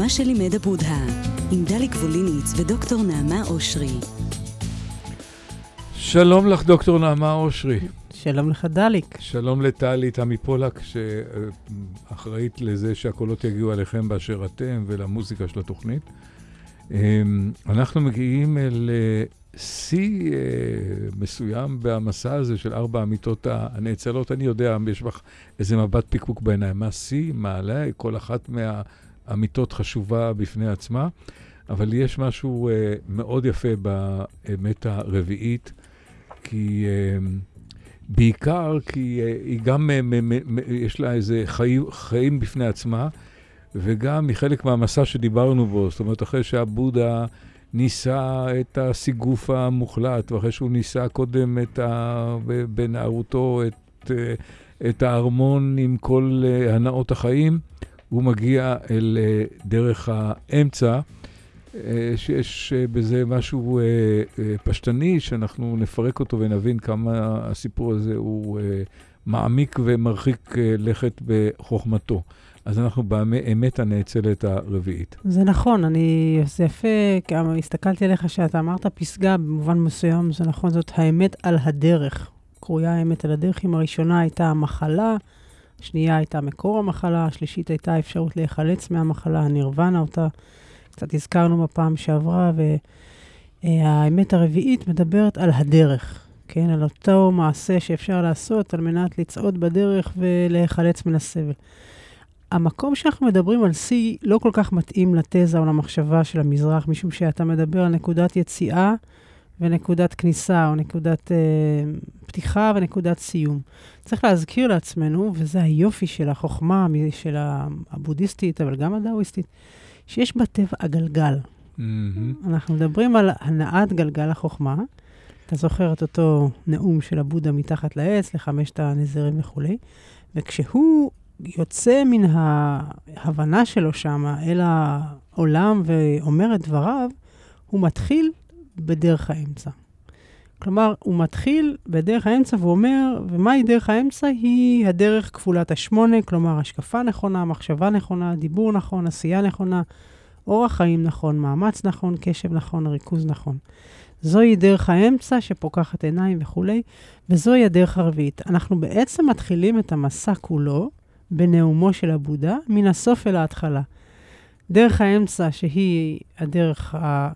מה שלימד הבודהה, עם דליק ווליניץ ודוקטור נעמה אושרי. שלום לך, דוקטור נעמה אושרי. שלום לך, דליק. שלום לטלי תמי פולק, שאחראית לזה שהקולות יגיעו אליכם באשר אתם ולמוזיקה של התוכנית. אמ, אנחנו מגיעים אל אה, שיא אה, מסוים במסע הזה של ארבע המיטות הנאצלות. אני יודע, יש לך איזה מבט פיקוק בעיניים. מה שיא, מעלה, כל אחת מהאמיתות חשובה בפני עצמה, אבל יש משהו אה, מאוד יפה באמת הרביעית, כי... בעיקר כי היא גם, יש לה איזה חיים, חיים בפני עצמה, וגם מחלק מהמסע שדיברנו בו, זאת אומרת, אחרי שהבודה ניסה את הסיגוף המוחלט, ואחרי שהוא ניסה קודם את ה... בנערותו את, את הארמון עם כל הנאות החיים, הוא מגיע אל דרך האמצע, שיש בזה משהו פשטני, שאנחנו נפרק אותו ונבין כמה הסיפור הזה הוא מעמיק ומרחיק לכת בחוכמתו. אז אנחנו באמת הנאצלת הרביעית. זה נכון, אני, זה יפה, גם הסתכלתי עליך שאתה אמרת פסגה, במובן מסוים זה נכון, זאת האמת על הדרך. קרויה האמת על הדרך, אם הראשונה הייתה המחלה, השנייה הייתה מקור המחלה, השלישית הייתה האפשרות להיחלץ מהמחלה, הנירוונה, אותה קצת הזכרנו בפעם שעברה, והאמת הרביעית מדברת על הדרך, כן? על אותו מעשה שאפשר לעשות על מנת לצעוד בדרך ולהיחלץ מן הסבל. המקום שאנחנו מדברים על C לא כל כך מתאים לתזה או למחשבה של המזרח, משום שאתה מדבר על נקודת יציאה ונקודת כניסה, או נקודת אה, פתיחה ונקודת סיום. צריך להזכיר לעצמנו, וזה היופי של החוכמה של הבודהיסטית, אבל גם הדאוויסטית, שיש בטבע הגלגל. Mm-hmm. אנחנו מדברים על הנעת גלגל החוכמה. אתה זוכר את אותו נאום של הבודה מתחת לעץ, לחמשת הנזירים וכולי, וכשהוא יוצא מן ההבנה שלו שם אל העולם ואומר את דבריו, הוא מתחיל בדרך האמצע. כלומר, הוא מתחיל בדרך האמצע ואומר, ומהי דרך האמצע? היא הדרך כפולת השמונה, כלומר, השקפה נכונה, מחשבה נכונה, דיבור נכון, עשייה נכונה, אורח חיים נכון, מאמץ נכון, קשב נכון, ריכוז נכון. זוהי דרך האמצע שפוקחת עיניים וכולי, וזוהי הדרך הרביעית. אנחנו בעצם מתחילים את המסע כולו בנאומו של הבודה, מן הסוף אל ההתחלה. דרך האמצע, שהיא הדרך, ה...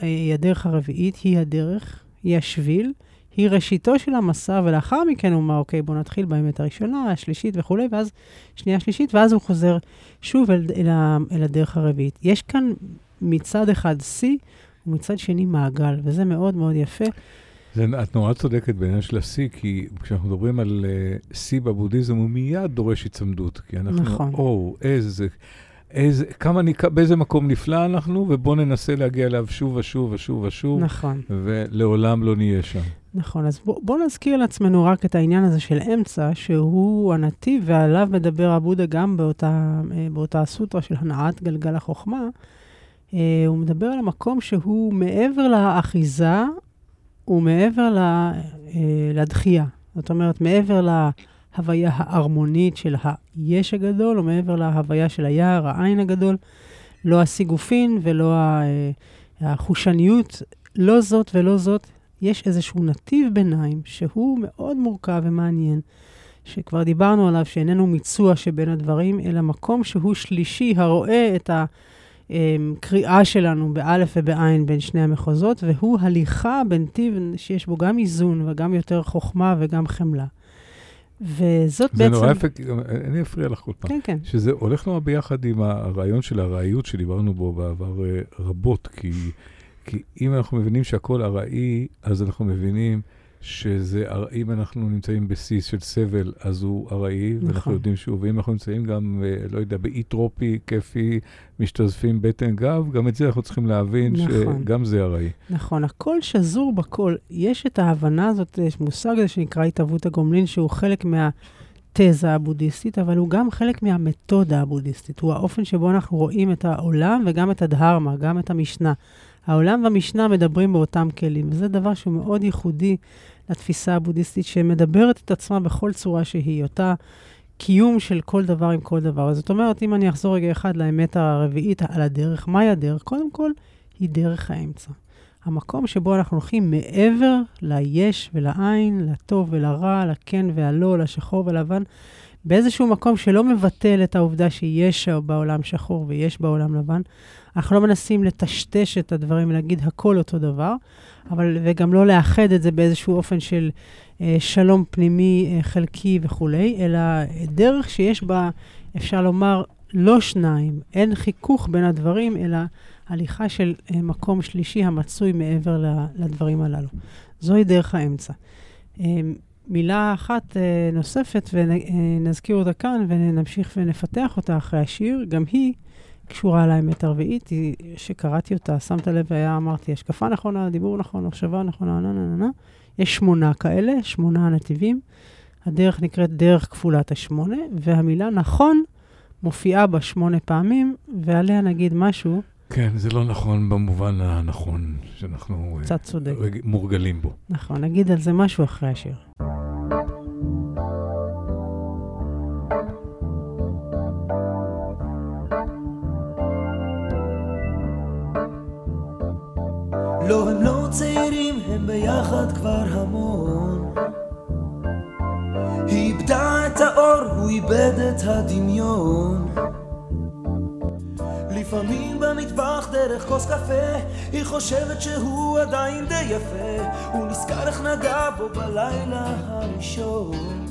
היא הדרך הרביעית, היא הדרך, היא השביל, היא ראשיתו של המסע, ולאחר מכן הוא אומר, אוקיי, בואו נתחיל באמת הראשונה, השלישית וכולי, ואז שנייה שלישית, ואז הוא חוזר שוב אל, אל, אל הדרך הרביעית. יש כאן מצד אחד שיא, ומצד שני מעגל, וזה מאוד מאוד יפה. זה, את נורא צודקת בעניין של השיא, כי כשאנחנו מדברים על שיא uh, בבודהיזם, הוא מיד דורש היצמדות. כי אנחנו, נכון. או, איזה, איזה, כמה, באיזה מקום נפלא אנחנו, ובואו ננסה להגיע אליו שוב ושוב ושוב ושוב. נכון. ולעולם לא נהיה שם. נכון, אז בואו בוא נזכיר לעצמנו רק את העניין הזה של אמצע, שהוא הנתיב, ועליו מדבר הבודה גם באותה, אה, באותה סוטרה של הנעת גלגל החוכמה. Uh, הוא מדבר על המקום שהוא מעבר לאחיזה ומעבר לה, uh, לדחייה. זאת אומרת, מעבר להוויה ההרמונית של היש הגדול, או מעבר להוויה של היער, העין הגדול, לא הסיגופין ולא החושניות, לא זאת ולא זאת. יש איזשהו נתיב ביניים שהוא מאוד מורכב ומעניין, שכבר דיברנו עליו, שאיננו מיצוע שבין הדברים, אלא מקום שהוא שלישי, הרואה את הקריאה שלנו באלף ובעין בין שני המחוזות, והוא הליכה בנתיב שיש בו גם איזון וגם יותר חוכמה וגם חמלה. וזאת זה בעצם... זה נורא יפה, אני אפריע לך כל פעם. כן, כן. שזה הולך נורא ביחד עם הרעיון של ארעיות שדיברנו בו בעבר אה, רבות, כי... כי אם אנחנו מבינים שהכל ארעי, אז אנחנו מבינים שזה, אם אנחנו נמצאים בשיא של סבל, אז הוא ארעי, נכון. ואנחנו יודעים שוב, ואם אנחנו נמצאים גם, אה, לא יודע, באי טרופי, כיפי, משתזפים בטן גב, גם את זה אנחנו צריכים להבין נכון. שגם זה ארעי. נכון, הכל שזור בכל. יש את ההבנה הזאת, יש מושג הזה שנקרא התהוות הגומלין, שהוא חלק מה... התזה הבודהיסטית, אבל הוא גם חלק מהמתודה הבודהיסטית. הוא האופן שבו אנחנו רואים את העולם וגם את הדהרמה, גם את המשנה. העולם והמשנה מדברים באותם כלים, וזה דבר שהוא מאוד ייחודי לתפיסה הבודהיסטית, שמדברת את עצמה בכל צורה שהיא. אותה קיום של כל דבר עם כל דבר. זאת אומרת, אם אני אחזור רגע אחד לאמת הרביעית על הדרך, מהי הדרך? קודם כל, היא דרך האמצע. המקום שבו אנחנו הולכים מעבר ליש ולעין, לטוב ולרע, לכן והלא, לשחור ולבן, באיזשהו מקום שלא מבטל את העובדה שיש בעולם שחור ויש בעולם לבן. אנחנו לא מנסים לטשטש את הדברים ולהגיד הכל אותו דבר, אבל, וגם לא לאחד את זה באיזשהו אופן של אה, שלום פנימי אה, חלקי וכולי, אלא דרך שיש בה, אפשר לומר, לא שניים, אין חיכוך בין הדברים, אלא הליכה של אה, מקום שלישי המצוי מעבר לדברים הללו. זוהי דרך האמצע. אה, מילה אחת אה, נוספת, ונזכיר אותה כאן, ונמשיך ונפתח אותה אחרי השיר, גם היא קשורה לאמת הרביעית, היא, שקראתי אותה, שמת לב, היה, אמרתי, השקפה נכונה, דיבור נכון, מחשבה נכונה, נה נה נה נה. יש שמונה כאלה, שמונה נתיבים. הדרך נקראת דרך כפולת השמונה, והמילה נכון מופיעה בה שמונה פעמים, ועליה נגיד משהו. כן, זה לא נכון במובן הנכון שאנחנו קצת צודק. מורגלים בו. נכון, נגיד על זה משהו אחרי השיר. לא, הם לא צעירים, הם ביחד כבר המון. היא איבדה את האור, הוא איבד את הדמיון. לפעמים במטבח דרך כוס קפה היא חושבת שהוא עדיין די יפה הוא נזכר איך נגע בו בלילה הראשון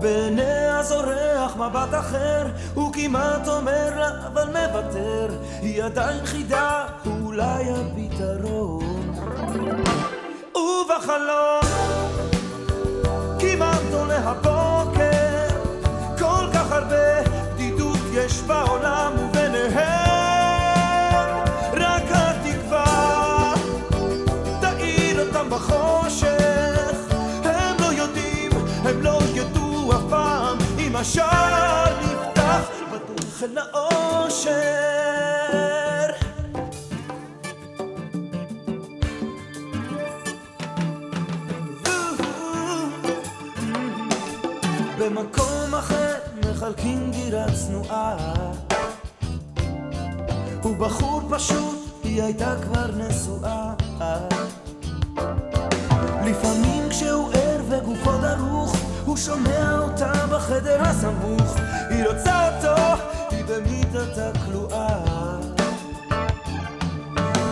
בעיניה זורח מבט אחר הוא כמעט אומר לה אבל מוותר היא עדיין חידה אולי הפתרון. ובחלום כמעט עולה הבוקר כל כך הרבה בדידות יש בעולם וביניהם. רק התקווה תאיר אותם בחושך. הם לא יודעים, הם לא ידעו אף פעם אם השער נפתח בדרך אל האושר במקום אחר מחלקים גירה צנועה. הוא בחור פשוט, היא הייתה כבר נשואה. לפעמים כשהוא ער וגופו דרוך הוא שומע אותה בחדר הסמוך. היא רוצה אותו, היא במיטתה כלואה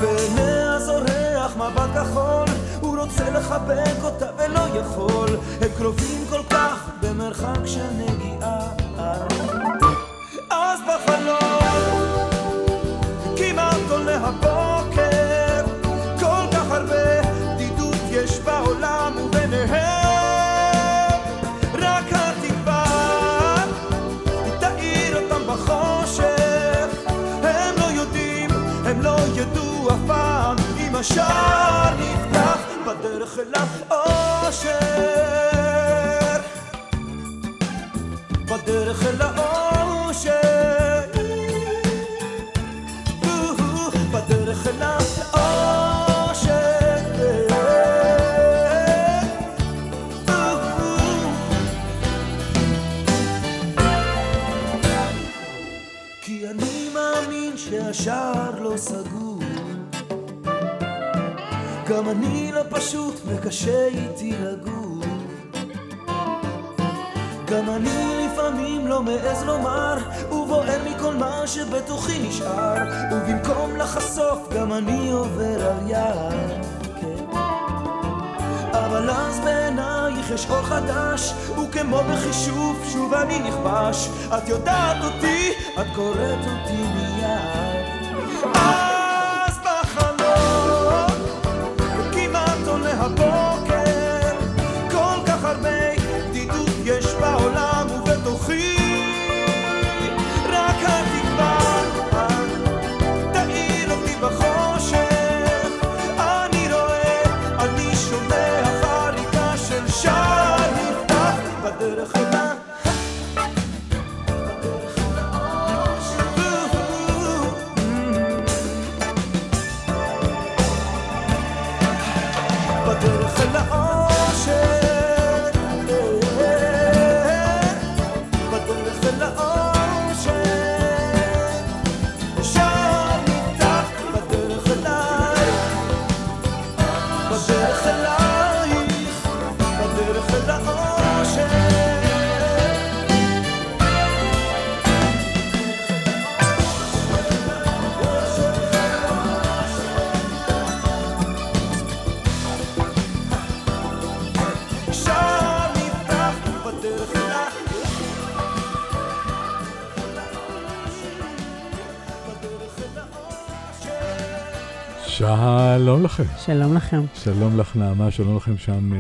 בעיניה זורח מבט כחול רוצה לחבק אותה ולא יכול. הם קרובים כל כך במרחק של נגיעה אז בחלום כמעט עולה הבוקר. כל כך הרבה בדידות יש בעולם וביניהם. רק התקווה תאיר אותם בחושך. הם לא יודעים, הם לא ידעו אף פעם. אם השער נפתח בדרך אל האושר בדרך אל האושר גם אני לא פשוט וקשה איתי לגור. גם אני לפעמים לא מעז לומר ובוער מכל מה שבתוכי נשאר. ובמקום לחשוף גם אני עובר על יד כן. אבל אז בעינייך יש אור חדש וכמו בחישוב שוב אני נכבש. את יודעת אותי, את קוראת אותי מיד לכם. שלום לכם. שלום לך, נעמה, שלום לכם שם uh,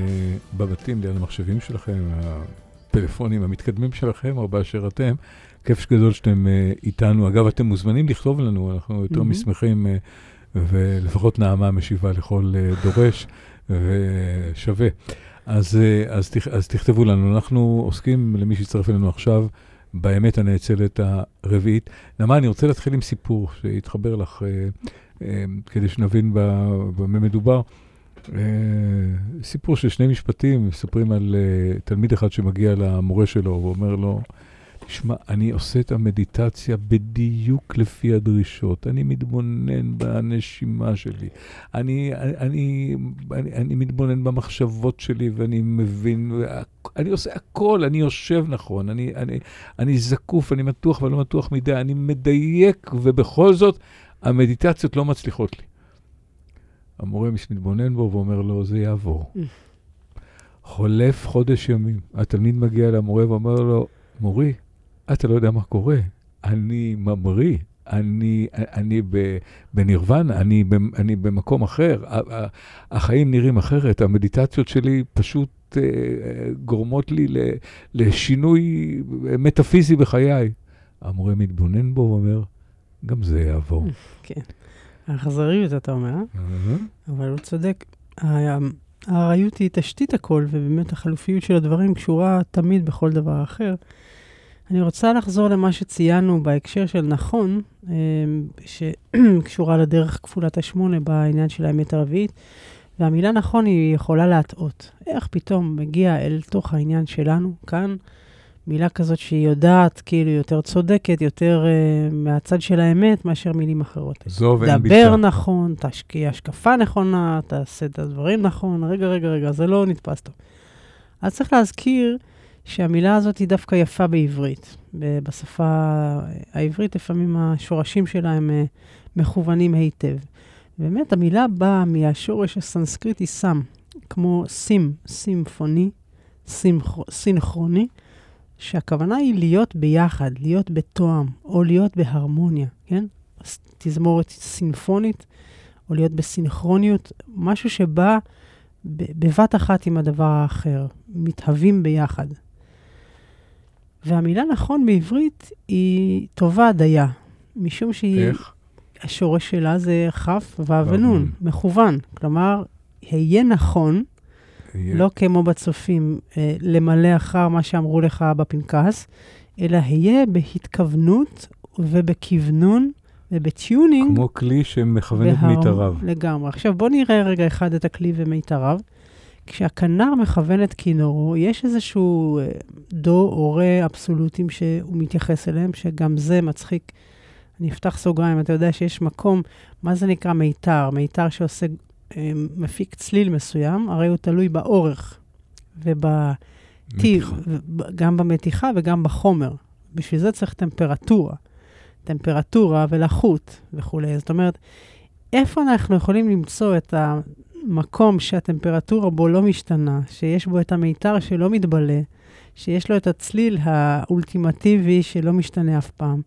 בבתים, ליד המחשבים שלכם, הפלאפונים המתקדמים שלכם, או באשר אתם. כיף גדול שאתם uh, איתנו. אגב, אתם מוזמנים לכתוב לנו, אנחנו יותר mm-hmm. משמחים, uh, ולפחות נעמה משיבה לכל דורש, ושווה. אז, אז, תכ, אז תכתבו לנו. אנחנו עוסקים, למי שיצטרף אלינו עכשיו, באמת הנאצלת הרביעית. נעמה, אני רוצה להתחיל עם סיפור שיתחבר לך. Uh, אמ, כדי שנבין במה מדובר. אה, סיפור של שני משפטים, מספרים על אה, תלמיד אחד שמגיע למורה שלו ואומר לו, תשמע, אני עושה את המדיטציה בדיוק לפי הדרישות. אני מתבונן בנשימה שלי. אני, אני, אני, אני מתבונן במחשבות שלי ואני מבין, אני עושה הכל, אני יושב נכון, אני, אני, אני זקוף, אני מתוח ולא מתוח מדי, אני מדייק, ובכל זאת, המדיטציות לא מצליחות לי. המורה מתבונן בו ואומר לו, זה יעבור. Mm. חולף חודש ימים, התלמיד מגיע למורה ואומר לו, מורי, אתה לא יודע מה קורה, אני ממריא, אני, אני בנירוונה, אני, אני במקום אחר, החיים נראים אחרת, המדיטציות שלי פשוט אה, גורמות לי לשינוי מטאפיזי בחיי. המורה מתבונן בו ואומר, גם זה יעבור. כן. האכזריות, אתה אומר, אבל הוא צודק. הארעיות היא תשתית הכל, ובאמת החלופיות של הדברים קשורה תמיד בכל דבר אחר. אני רוצה לחזור למה שציינו בהקשר של נכון, אמ, שקשורה לדרך כפולת השמונה בעניין של האמת הרביעית, והמילה נכון היא יכולה להטעות. איך פתאום מגיע אל תוך העניין שלנו, כאן, מילה כזאת שהיא יודעת, כאילו, יותר צודקת, יותר uh, מהצד של האמת, מאשר מילים אחרות. זו ואין בלתה. דבר נכון, תשקיע השקפה נכונה, תעשה את הדברים נכון. רגע, רגע, רגע, זה לא נתפס טוב. אז צריך להזכיר שהמילה הזאת היא דווקא יפה בעברית. בשפה העברית, לפעמים השורשים שלה הם uh, מכוונים היטב. באמת, המילה באה מהשורש הסנסקריטי סם, כמו סים, סימפוני, סינכרוני. שהכוונה היא להיות ביחד, להיות בתואם, או להיות בהרמוניה, כן? תזמורת סינפונית, או להיות בסינכרוניות, משהו שבא בבת אחת עם הדבר האחר, מתהווים ביחד. והמילה נכון בעברית היא טובה דייה, משום שהיא... איך? השורש שלה זה כ' ו' ונ', מכוון. כלומר, היה נכון, לא כמו בצופים, אה, למלא אחר מה שאמרו לך בפנקס, אלא היה בהתכוונות ובכוונון וב tuning. כמו כלי שמכוון את מיתריו. לגמרי. עכשיו, בוא נראה רגע אחד את הכלי ומיתריו. כשהכנר מכוון את כינורו, יש איזשהו אה, דו או רה אבסולוטים שהוא מתייחס אליהם, שגם זה מצחיק. אני אפתח סוגריים, אתה יודע שיש מקום, מה זה נקרא מיתר? מיתר שעושה אה, מפיק צליל מסוים, הרי הוא תלוי באורך ובטיב, גם במתיחה וגם בחומר. בשביל זה צריך טמפרטורה. טמפרטורה ולחות וכולי. זאת אומרת, איפה אנחנו יכולים למצוא את המקום שהטמפרטורה בו לא משתנה, שיש בו את המיתר שלא מתבלה, שיש לו את הצליל האולטימטיבי שלא משתנה אף פעם?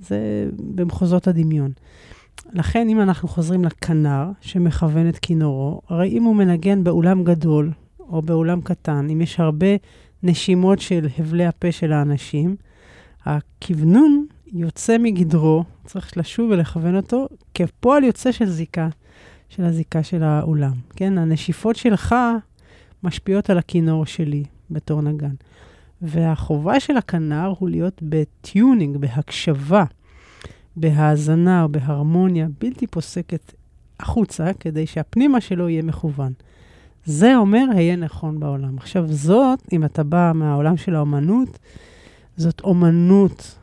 זה במחוזות הדמיון. לכן, אם אנחנו חוזרים לכנר שמכוון את כינורו, הרי אם הוא מנגן באולם גדול או באולם קטן, אם יש הרבה נשימות של הבלי הפה של האנשים, הכוונון יוצא מגדרו, צריך לשוב ולכוון אותו כפועל יוצא של זיקה, של הזיקה של האולם. כן, הנשיפות שלך משפיעות על הכינור שלי בתור נגן. והחובה של הכנר הוא להיות בטיונינג, בהקשבה. בהאזנה או בהרמוניה בלתי פוסקת החוצה, כדי שהפנימה שלו יהיה מכוון. זה אומר, היה נכון בעולם. עכשיו, זאת, אם אתה בא מהעולם של האומנות, זאת אומנות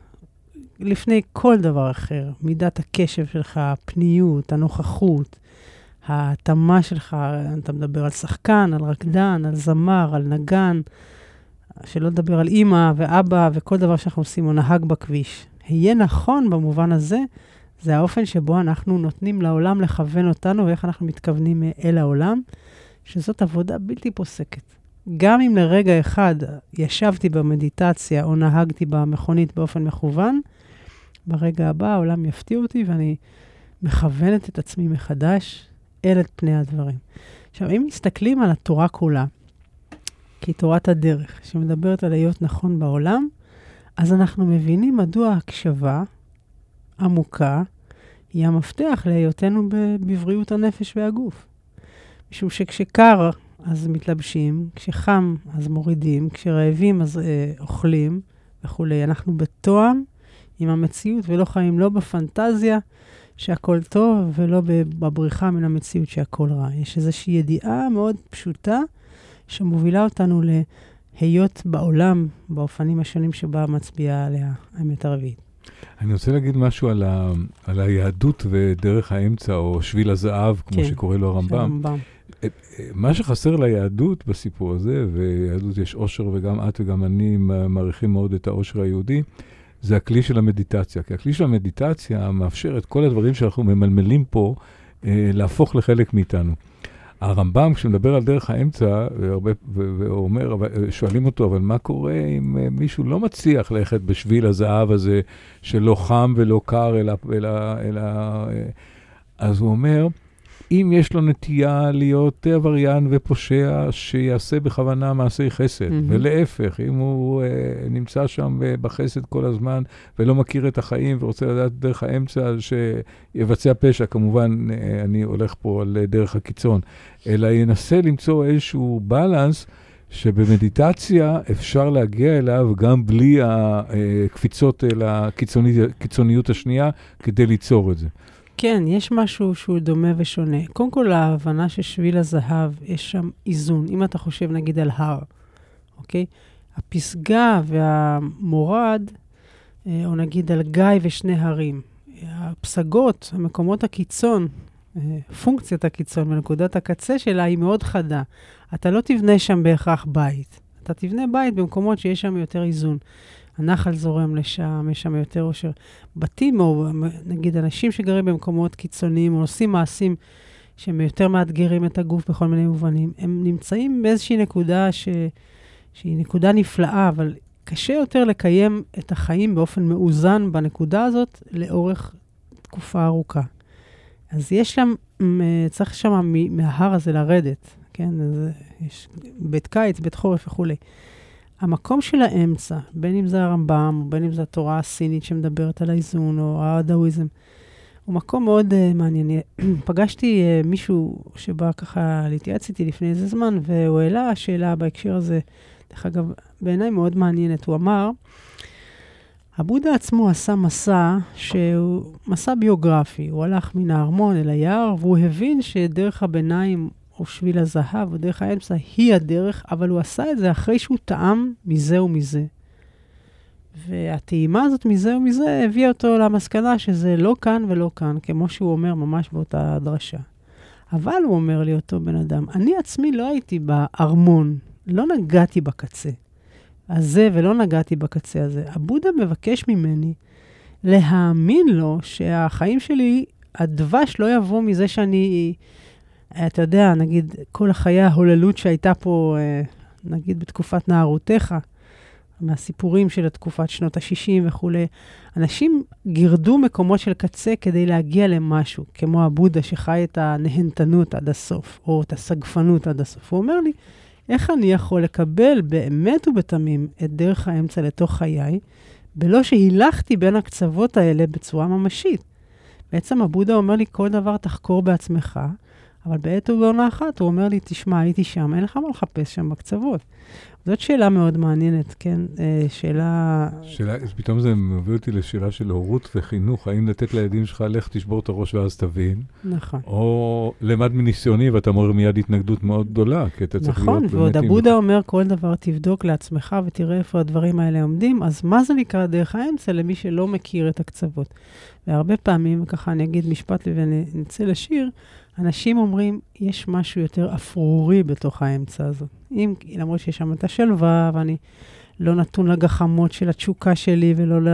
לפני כל דבר אחר. מידת הקשב שלך, הפניות, הנוכחות, ההתאמה שלך, אתה מדבר על שחקן, על רקדן, על זמר, על נגן, שלא לדבר על אימא ואבא וכל דבר שאנחנו עושים, או נהג בכביש. היה נכון במובן הזה, זה האופן שבו אנחנו נותנים לעולם לכוון אותנו ואיך אנחנו מתכוונים אל העולם, שזאת עבודה בלתי פוסקת. גם אם לרגע אחד ישבתי במדיטציה או נהגתי במכונית באופן מכוון, ברגע הבא העולם יפתיע אותי ואני מכוונת את עצמי מחדש את פני הדברים. עכשיו, אם מסתכלים על התורה כולה, כתורת הדרך, שמדברת על להיות נכון בעולם, אז אנחנו מבינים מדוע הקשבה עמוקה היא המפתח להיותנו בבריאות הנפש והגוף. משום שכשקר, אז מתלבשים, כשחם, אז מורידים, כשרעבים, אז אה, אוכלים וכולי. אנחנו בתואם עם המציאות ולא חיים לא בפנטזיה שהכל טוב ולא בבריחה מן המציאות שהכל רע. יש איזושהי ידיעה מאוד פשוטה שמובילה אותנו להיות בעולם באופנים השונים שבה מצביעה עליה האמת הרביעית. אני רוצה להגיד משהו על, ה, על היהדות ודרך האמצע, או שביל הזהב, כמו כן, שקורא לו הרמב"ם. הרמב"ם. מה שחסר ליהדות בסיפור הזה, ויהדות יש עושר, וגם את וגם אני מעריכים מאוד את העושר היהודי, זה הכלי של המדיטציה. כי הכלי של המדיטציה מאפשר את כל הדברים שאנחנו ממלמלים פה, אה, להפוך לחלק מאיתנו. הרמב"ם, כשמדבר על דרך האמצע, והרבה, ואומר, שואלים אותו, אבל מה קורה אם אה, מישהו לא מצליח ללכת בשביל הזהב הזה, שלא חם ולא קר, אלא... אלא, אלא אה, אז הוא אומר, אם יש לו נטייה להיות עבריין ופושע, שיעשה בכוונה מעשי חסד. Mm-hmm. ולהפך, אם הוא uh, נמצא שם בחסד כל הזמן ולא מכיר את החיים ורוצה לדעת דרך האמצע, שיבצע פשע, כמובן, uh, אני הולך פה על דרך הקיצון, אלא ינסה למצוא איזשהו בלנס. שבמדיטציה אפשר להגיע אליו גם בלי הקפיצות אל הקיצוניות השנייה כדי ליצור את זה. כן, יש משהו שהוא דומה ושונה. קודם כל, ההבנה ששביל הזהב, יש שם איזון. אם אתה חושב נגיד על הר, אוקיי? הפסגה והמורד, אה, או נגיד על גיא ושני הרים. הפסגות, המקומות הקיצון, אה, פונקציית הקיצון ונקודת הקצה שלה היא מאוד חדה. אתה לא תבנה שם בהכרח בית. אתה תבנה בית במקומות שיש שם יותר איזון. הנחל זורם לשם, יש שם יותר אושר. בתים, או נגיד אנשים שגרים במקומות קיצוניים, או עושים מעשים שהם יותר מאתגרים את הגוף בכל מיני מובנים, הם נמצאים באיזושהי נקודה ש... שהיא נקודה נפלאה, אבל קשה יותר לקיים את החיים באופן מאוזן בנקודה הזאת לאורך תקופה ארוכה. אז יש שם, צריך שם מההר הזה לרדת, כן? אז יש בית קיץ, בית חורף וכולי. המקום של האמצע, בין אם זה הרמב"ם, בין אם זו התורה הסינית שמדברת על האיזון, או הדאוויזם, הוא מקום מאוד uh, מעניין. פגשתי uh, מישהו שבא ככה להתייעץ איתי לפני איזה זמן, והוא העלה שאלה בהקשר הזה, דרך אגב, בעיניי מאוד מעניינת. הוא אמר, הבודה עצמו עשה מסע שהוא מסע ביוגרפי. הוא הלך מן הארמון אל היער, והוא הבין שדרך הביניים או שביל הזהב, או דרך האמצע, היא הדרך, אבל הוא עשה את זה אחרי שהוא טעם מזה ומזה. והטעימה הזאת מזה ומזה הביאה אותו למסקנה שזה לא כאן ולא כאן, כמו שהוא אומר ממש באותה דרשה. אבל הוא אומר לי, אותו בן אדם, אני עצמי לא הייתי בארמון, לא נגעתי בקצה הזה ולא נגעתי בקצה הזה. הבודה מבקש ממני להאמין לו שהחיים שלי, הדבש לא יבוא מזה שאני אתה יודע, נגיד, כל החיי ההוללות שהייתה פה, אה, נגיד, בתקופת נערותיך, מהסיפורים של תקופת שנות ה-60 וכולי, אנשים גירדו מקומות של קצה כדי להגיע למשהו, כמו הבודה שחי את הנהנתנות עד הסוף, או את הסגפנות עד הסוף. הוא אומר לי, איך אני יכול לקבל באמת ובתמים את דרך האמצע לתוך חיי, בלא שהילכתי בין הקצוות האלה בצורה ממשית? בעצם הבודה אומר לי, כל דבר תחקור בעצמך, אבל בעת ובעונה אחת הוא אומר לי, תשמע, הייתי שם, אין לך מה לחפש שם בקצוות. זאת שאלה מאוד מעניינת, כן? אה, שאלה... שאלה, פתאום זה מביא אותי לשאלה של הורות וחינוך, האם לתת לילדים שלך, לך תשבור את הראש ואז תבין. נכון. או למד מניסיוני ואתה מורה מיד התנגדות מאוד גדולה, כי אתה צריך נכון, להיות באמת... נכון, ועוד הבודה אומר, כל דבר תבדוק לעצמך ותראה איפה הדברים האלה עומדים, אז מה זה נקרא דרך האמצע למי שלא מכיר את הקצוות? והרבה פעמים, ככה אני אגיד משפט ונצא לשיר, אנשים אומרים, יש משהו יותר אפרורי בתוך האמצע הזה. אם, למרות שיש שם את השלווה, ואני לא נתון לגחמות של התשוקה שלי ולא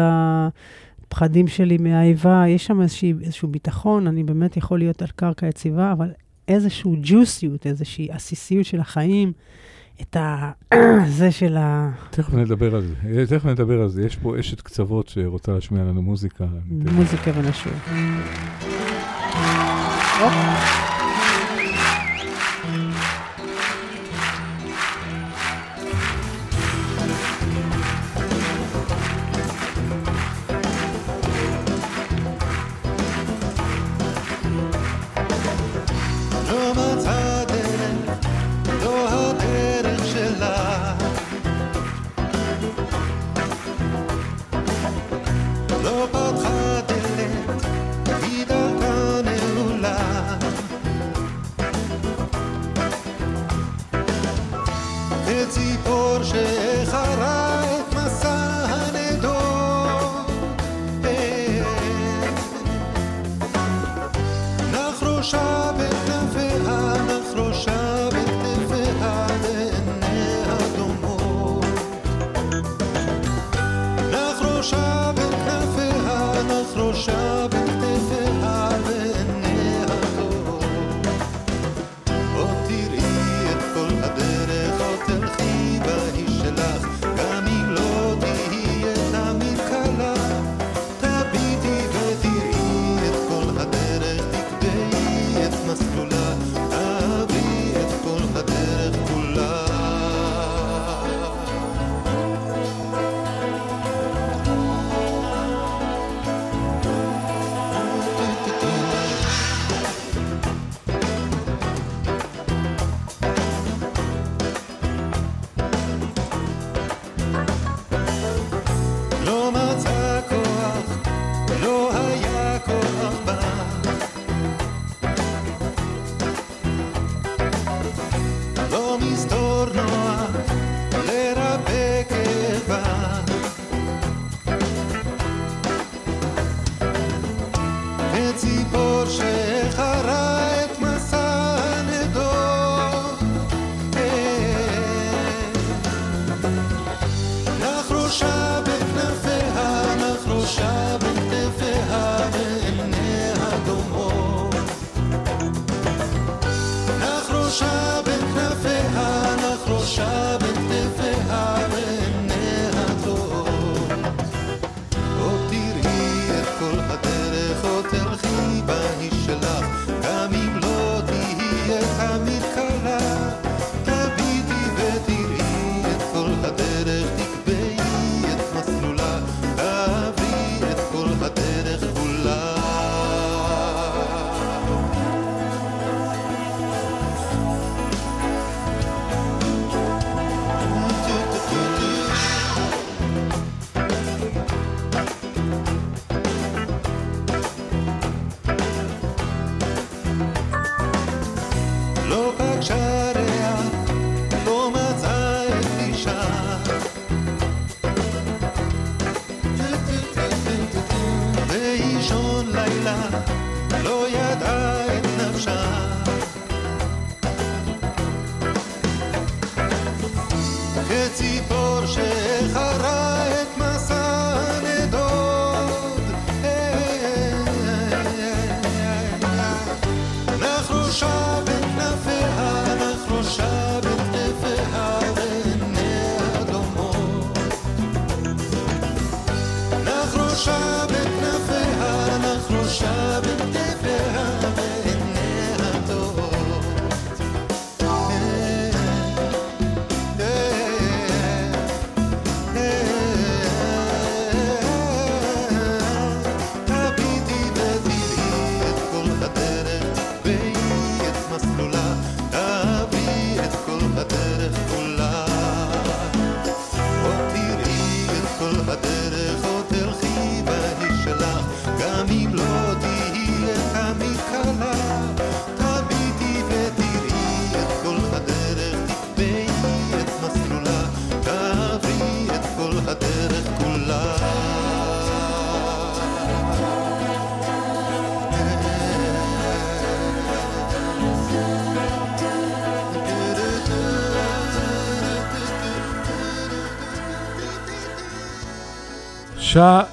לפחדים שלי מהאיבה, יש שם איזשה, איזשהו ביטחון, אני באמת יכול להיות על קרקע יציבה, אבל איזשהו ג'וסיות, איזושהי עסיסיות של החיים, את ה... זה של ה... תכף נדבר על זה. אה, תכף נדבר על זה. יש פה אשת קצוות שרוצה להשמיע לנו מוזיקה. מוזיקה ונשוב. 어?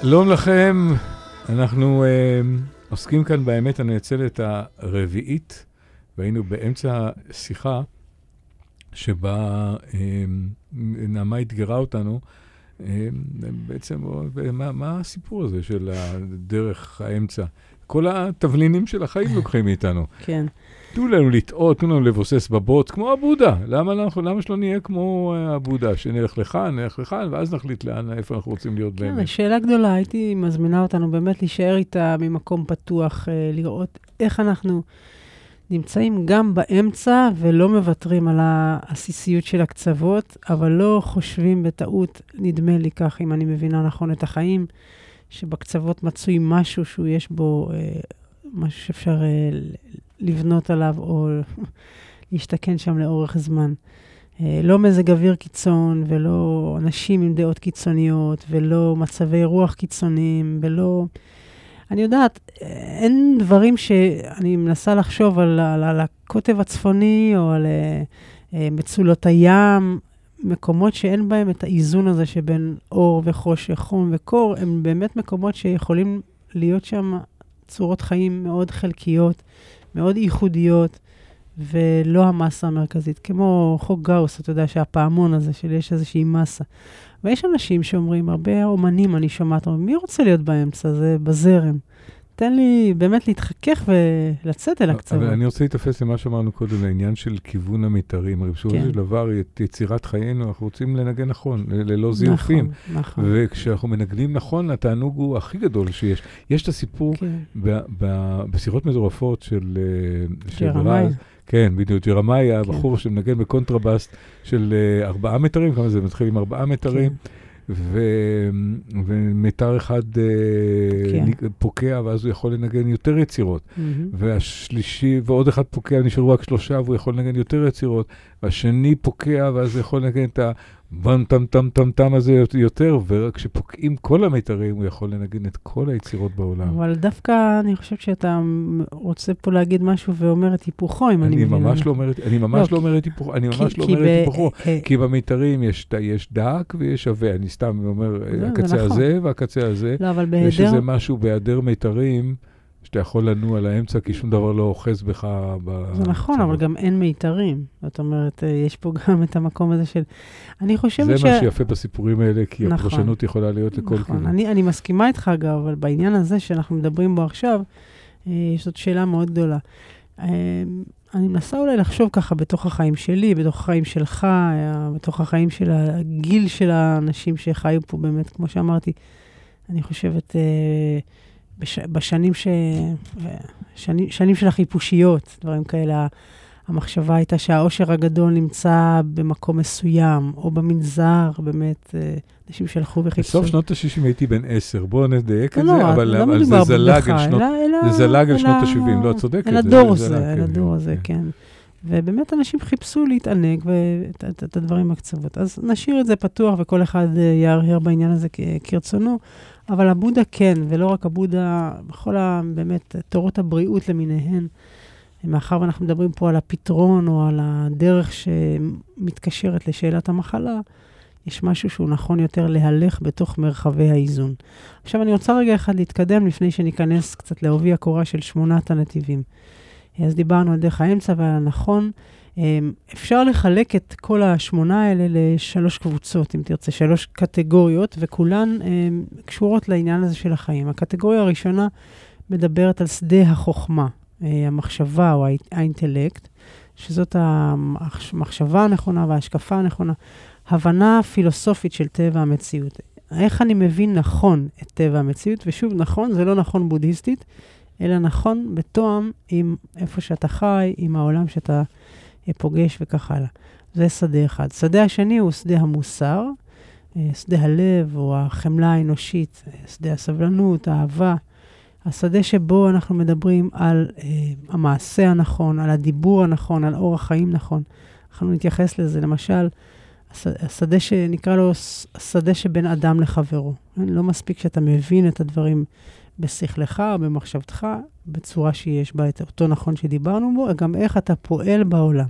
שלום לכם, אנחנו uh, עוסקים כאן באמת הנאצלת הרביעית, והיינו באמצע שיחה שבה uh, נעמה אתגרה אותנו. Uh, בעצם, מה, מה הסיפור הזה של דרך האמצע? כל התבלינים של החיים לוקחים מאיתנו. כן. תנו לנו לטעות, תנו לנו לבוסס בבוץ, כמו הבודה. למה, אנחנו, למה שלא נהיה כמו אה, הבודה? שנלך לכאן, נלך לכאן, ואז נחליט לאן, איפה אנחנו רוצים להיות כן, באמת. שאלה גדולה, הייתי מזמינה אותנו באמת להישאר איתה ממקום פתוח, אה, לראות איך אנחנו נמצאים גם באמצע ולא מוותרים על העסיסיות של הקצוות, אבל לא חושבים בטעות, נדמה לי כך, אם אני מבינה נכון את החיים, שבקצוות מצוי משהו שהוא יש בו, אה, משהו שאפשר לבנות עליו או להשתכן שם לאורך זמן. אה, לא מזג אוויר קיצון, ולא אנשים עם דעות קיצוניות, ולא מצבי רוח קיצוניים, ולא... אני יודעת, אין דברים שאני מנסה לחשוב על, על, על הקוטב הצפוני או על uh, מצולות הים, מקומות שאין בהם את האיזון הזה שבין אור וחושך, חום וקור, הם באמת מקומות שיכולים להיות שם צורות חיים מאוד חלקיות, מאוד ייחודיות, ולא המסה המרכזית. כמו חוק גאוס, אתה יודע שהפעמון הזה, של יש איזושהי מסה. ויש אנשים שאומרים, הרבה אומנים, אני שומעת, אומרים, מי רוצה להיות באמצע? זה בזרם. תן לי באמת להתחכך ולצאת אל הקצוות. אבל אני רוצה להתאפס למה שאמרנו קודם, לעניין של כיוון המתארים. הרי בסופו כן. של דבר, את יצירת חיינו, אנחנו רוצים לנגן נכון, ללא זיופים. נכון, נכון. וכשאנחנו מנגנים נכון, התענוג הוא הכי גדול שיש. יש את הסיפור כן, בשיחות מטורפות של... אה. רז. כן, בדיוק. ג'רמיה, כן. הבחור שמנגן בקונטרבאסט של אה, ארבעה מטרים, כמה זה מתחיל עם ארבעה מטרים. ו... ומיתר אחד כן. פוקע, ואז הוא יכול לנגן יותר יצירות. מהמם. והשלישי, ועוד אחד פוקע, נשארו רק שלושה, והוא יכול לנגן יותר יצירות. והשני פוקע, ואז הוא יכול לנגן את הבם טם טם טם טם הזה יותר, וכשפוקעים כל המיתרים, הוא יכול לנגן את כל היצירות בעולם. אבל דווקא אני חושבת שאתה רוצה פה להגיד משהו ואומר את היפוכו, אם אני אני מבינה. ממש לא אומר, את- אני ממש לא, לא אומר את היפוכו, אני ממש לא אומר את היפוכו. אה, כי במיתרים יש, דק ויש עבה, אני סתם אומר, זה הקצה נכון. הזה והקצה הזה. לא, אבל יש בהיעדר... איזה משהו בהיעדר מיתרים, שאתה יכול לנוע לאמצע, כי שום דבר לא אוחז בך. ב- זה נכון, אבל גם אין מיתרים. זאת אומרת, אה, יש פה גם את המקום הזה של... אני זה חושבת ש... מה שיפה בסיפורים האלה, כי נכון. הפרשנות יכולה להיות לכל נכון. כיוון. אני, אני מסכימה איתך, אגב, אבל בעניין הזה שאנחנו מדברים בו עכשיו, אה, זאת שאלה מאוד גדולה. אה, אני מנסה אולי לחשוב ככה בתוך החיים שלי, בתוך החיים שלך, בתוך החיים של הגיל של האנשים שחיו פה באמת, כמו שאמרתי, אני חושבת, אה, בש, בשנים ש... שנים, שנים של החיפושיות, דברים כאלה, המחשבה הייתה שהאושר הגדול נמצא במקום מסוים, או במנזר, באמת, אה, אנשים שהלכו וחיפשו. בסוף שנות ה-60 הייתי בן עשר, בואו נדייק את לא, זה, לא, אבל לא אבל זה זלג אל שנות... אלא- אלא- זה זלג אל שנות אלא- ה-70, לא, את צודקת, אל הדור זה הזה, אל כן, הדור הזה, כן. כן. ובאמת אנשים חיפשו להתענג ואת את- את הדברים הקצוות. אז נשאיר את זה פתוח וכל אחד אה, יהרהר בעניין הזה כרצונו, אבל הבודה כן, ולא רק הבודה, בכל ה... באמת, תורות הבריאות למיניהן. מאחר ואנחנו מדברים פה על הפתרון או על הדרך שמתקשרת לשאלת המחלה, יש משהו שהוא נכון יותר להלך בתוך מרחבי האיזון. עכשיו, אני רוצה רגע אחד להתקדם לפני שניכנס קצת לעובי הקורה של שמונת הנתיבים. אז דיברנו על דרך האמצע ועל הנכון. אמ, אפשר לחלק את כל השמונה האלה לשלוש קבוצות, אם תרצה, שלוש קטגוריות, וכולן אמ, קשורות לעניין הזה של החיים. הקטגוריה הראשונה מדברת על שדה החוכמה, אה, המחשבה או האי- האינטלקט, שזאת המחשבה הנכונה וההשקפה הנכונה, הבנה פילוסופית של טבע המציאות. איך אני מבין נכון את טבע המציאות, ושוב, נכון זה לא נכון בודהיסטית, אלא נכון בתואם עם איפה שאתה חי, עם העולם שאתה פוגש וכך הלאה. זה שדה אחד. שדה השני הוא שדה המוסר, אה, שדה הלב או החמלה האנושית, אה, שדה הסבלנות, האהבה. השדה שבו אנחנו מדברים על אה, המעשה הנכון, על הדיבור הנכון, על אורח חיים נכון. אנחנו נתייחס לזה, למשל, הש- השדה שנקרא לו השדה שבין אדם לחברו. כן? לא מספיק שאתה מבין את הדברים בשכלך, במחשבתך, בצורה שיש בה את אותו נכון שדיברנו בו, גם איך אתה פועל בעולם.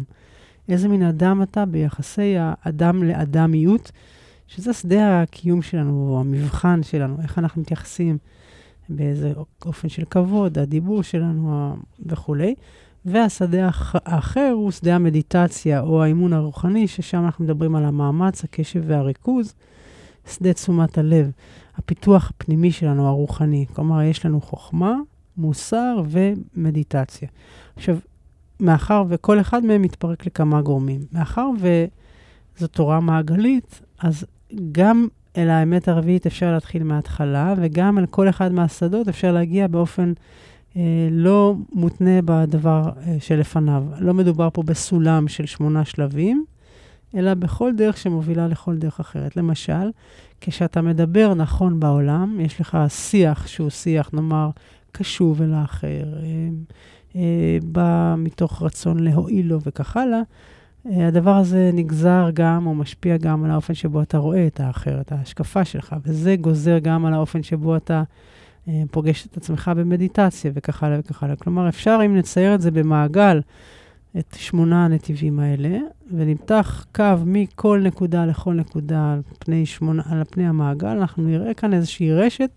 איזה מין אדם אתה ביחסי האדם לאדמיות, שזה שדה הקיום שלנו, או המבחן שלנו, איך אנחנו מתייחסים באיזה אופן של כבוד, הדיבור שלנו וכולי. והשדה האח- האחר הוא שדה המדיטציה או האימון הרוחני, ששם אנחנו מדברים על המאמץ, הקשב והריכוז, שדה תשומת הלב, הפיתוח הפנימי שלנו, הרוחני. כלומר, יש לנו חוכמה, מוסר ומדיטציה. עכשיו, מאחר וכל אחד מהם מתפרק לכמה גורמים. מאחר וזו תורה מעגלית, אז גם אל האמת הרביעית אפשר להתחיל מההתחלה, וגם אל כל אחד מהשדות אפשר להגיע באופן אה, לא מותנה בדבר אה, שלפניו. לא מדובר פה בסולם של שמונה שלבים, אלא בכל דרך שמובילה לכל דרך אחרת. למשל, כשאתה מדבר נכון בעולם, יש לך שיח שהוא שיח, נאמר, קשוב אל האחר, אה, אה, בא מתוך רצון להועיל לו וכך הלאה, אה, הדבר הזה נגזר גם או משפיע גם על האופן שבו אתה רואה את האחר, את ההשקפה שלך, וזה גוזר גם על האופן שבו אתה פוגש את עצמך במדיטציה וכך הלאה וכך הלאה. כלומר, אפשר, אם נצייר את זה במעגל, את שמונה הנתיבים האלה, ונמתח קו מכל נקודה לכל נקודה על פני, שמונה, על פני המעגל, אנחנו נראה כאן איזושהי רשת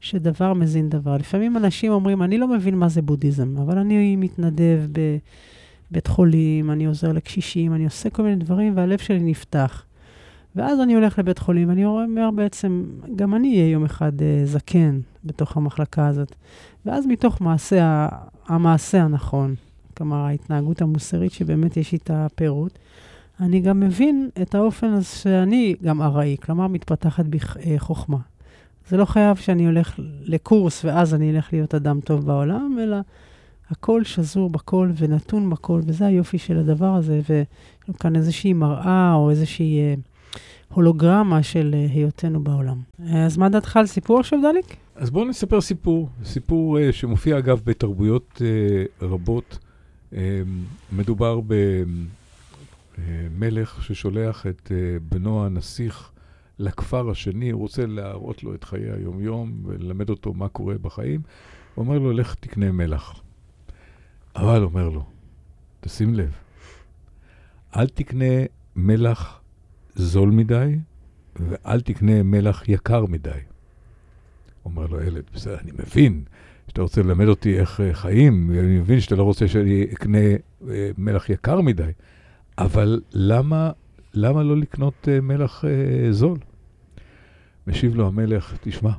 שדבר מזין דבר. לפעמים אנשים אומרים, אני לא מבין מה זה בודהיזם, אבל אני מתנדב בבית חולים, אני עוזר לקשישים, אני עושה כל מיני דברים, והלב שלי נפתח. ואז אני הולך לבית חולים, ואני אומר בעצם, גם אני אהיה יום אחד uh, זקן בתוך המחלקה הזאת. ואז מתוך מעשה, המעשה הנכון, כלומר ההתנהגות המוסרית שבאמת יש איתה פירוט, אני גם מבין את האופן הזה שאני גם ארעי, כלומר מתפתחת בי אה. זה לא חייב שאני הולך לקורס ואז אני אלך להיות אדם טוב בעולם, אלא הכל שזור בכל ונתון בכל, וזה היופי של הדבר הזה, ויש לנו כאן איזושהי מראה או איזושהי אה, הולוגרמה של אה, היותנו בעולם. אז מה דעתך על סיפור עכשיו, דליק? אז בואו נספר סיפור, סיפור שמופיע אגב בתרבויות רבות. Uh, מדובר במלך uh, ששולח את uh, בנו הנסיך לכפר השני, הוא רוצה להראות לו את חיי היומיום וללמד אותו מה קורה בחיים. הוא אומר לו, לך תקנה מלח. אבל אומר לו, תשים לב, אל תקנה מלח זול מדי, ואל תקנה מלח יקר מדי. אומר לו ילד, בסדר, אני מבין שאתה רוצה ללמד אותי איך uh, חיים, ואני מבין שאתה לא רוצה שאני אקנה uh, מלח יקר מדי, אבל למה, למה לא לקנות uh, מלח זול? משיב לו המלך, תשמע,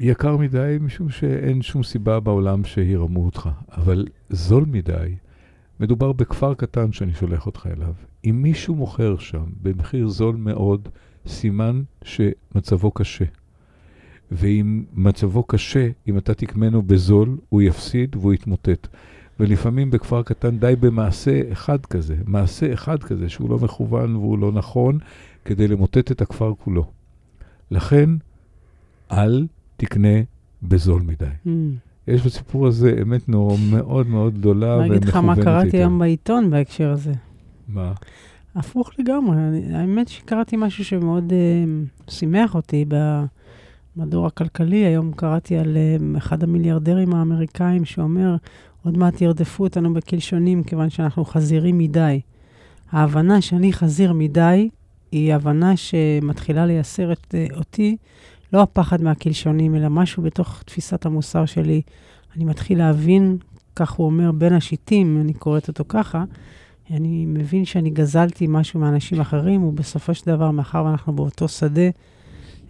יקר מדי משום שאין שום סיבה בעולם שירמו אותך, אבל זול מדי, מדובר בכפר קטן שאני שולח אותך אליו. אם מישהו מוכר שם במחיר זול מאוד, סימן שמצבו קשה. ואם מצבו קשה, אם אתה תקמנו בזול, הוא יפסיד והוא יתמוטט. ולפעמים בכפר קטן די במעשה אחד כזה, מעשה אחד כזה שהוא לא מכוון והוא לא נכון, כדי למוטט את הכפר כולו. לכן, אל תקנה בזול מדי. Mm. יש בסיפור הזה אמת מאוד מאוד גדולה ומכוונת אני אגיד לך מה קראתי היום בעיתון בהקשר הזה. מה? הפוך לגמרי. האמת שקראתי משהו שמאוד uh, שימח אותי במדור הכלכלי. היום קראתי על uh, אחד המיליארדרים האמריקאים שאומר, עוד מעט ירדפו אותנו בקלשונים כיוון שאנחנו חזירים מדי. ההבנה שאני חזיר מדי, היא הבנה שמתחילה לייסר את, uh, אותי, לא הפחד מהקלשונים, אלא משהו בתוך תפיסת המוסר שלי. אני מתחיל להבין, כך הוא אומר, בין השיטים, אני קוראת אותו ככה, אני מבין שאני גזלתי משהו מאנשים אחרים, ובסופו של דבר, מאחר ואנחנו באותו שדה, אה,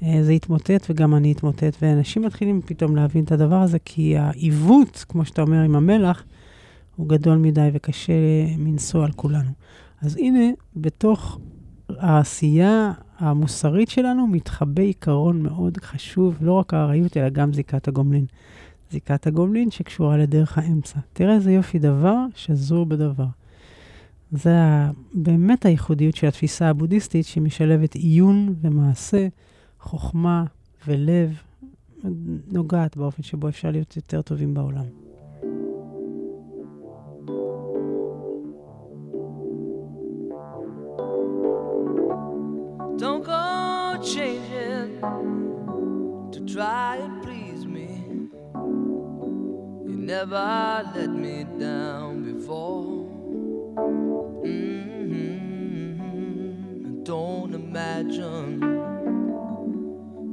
זה יתמוטט וגם אני אתמוטט. ואנשים מתחילים פתאום להבין את הדבר הזה, כי העיוות, כמו שאתה אומר, עם המלח, הוא גדול מדי וקשה מנשוא על כולנו. אז הנה, בתוך העשייה המוסרית שלנו מתחבא עיקרון מאוד חשוב, לא רק הארעיות, אלא גם זיקת הגומלין. זיקת הגומלין שקשורה לדרך האמצע. תראה איזה יופי דבר שזור בדבר. זה באמת הייחודיות של התפיסה הבודהיסטית, שמשלבת עיון ומעשה, חוכמה ולב, נוגעת באופן שבו אפשר להיות יותר טובים בעולם. Don't go changing to try and please me. You never let me down before. Mm-hmm. Don't imagine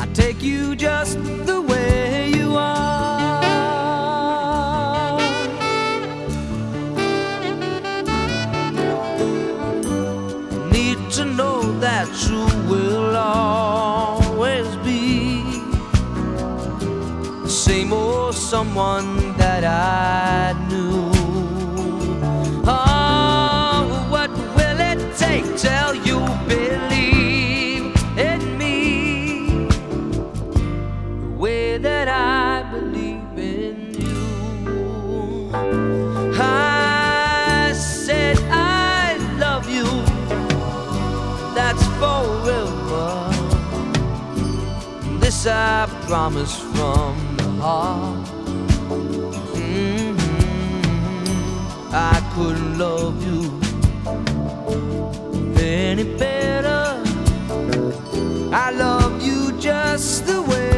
I take you just the way you are. Need to know that you will always be the same old someone that I knew. Oh, what will it take till you I promise from the heart. Mhm. I couldn't love you any better. I love you just the way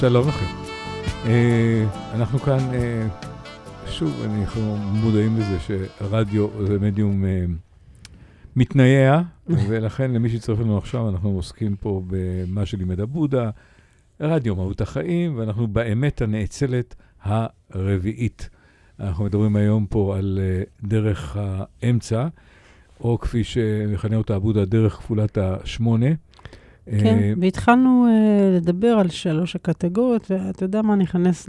שלום לכם. אה, אנחנו כאן, אה, שוב, אנחנו מודעים לזה שרדיו זה מדיום אה, מתנייע, ולכן למי שיצטרף לנו עכשיו, אנחנו עוסקים פה במה שלימד הבודה, רדיו מהות החיים, ואנחנו באמת הנאצלת הרביעית. אנחנו מדברים היום פה על דרך האמצע, או כפי שמכנה אותה הבודה, דרך כפולת השמונה. כן, אה, והתחלנו uh, לדבר על שלוש הקטגוריות, ואתה יודע מה,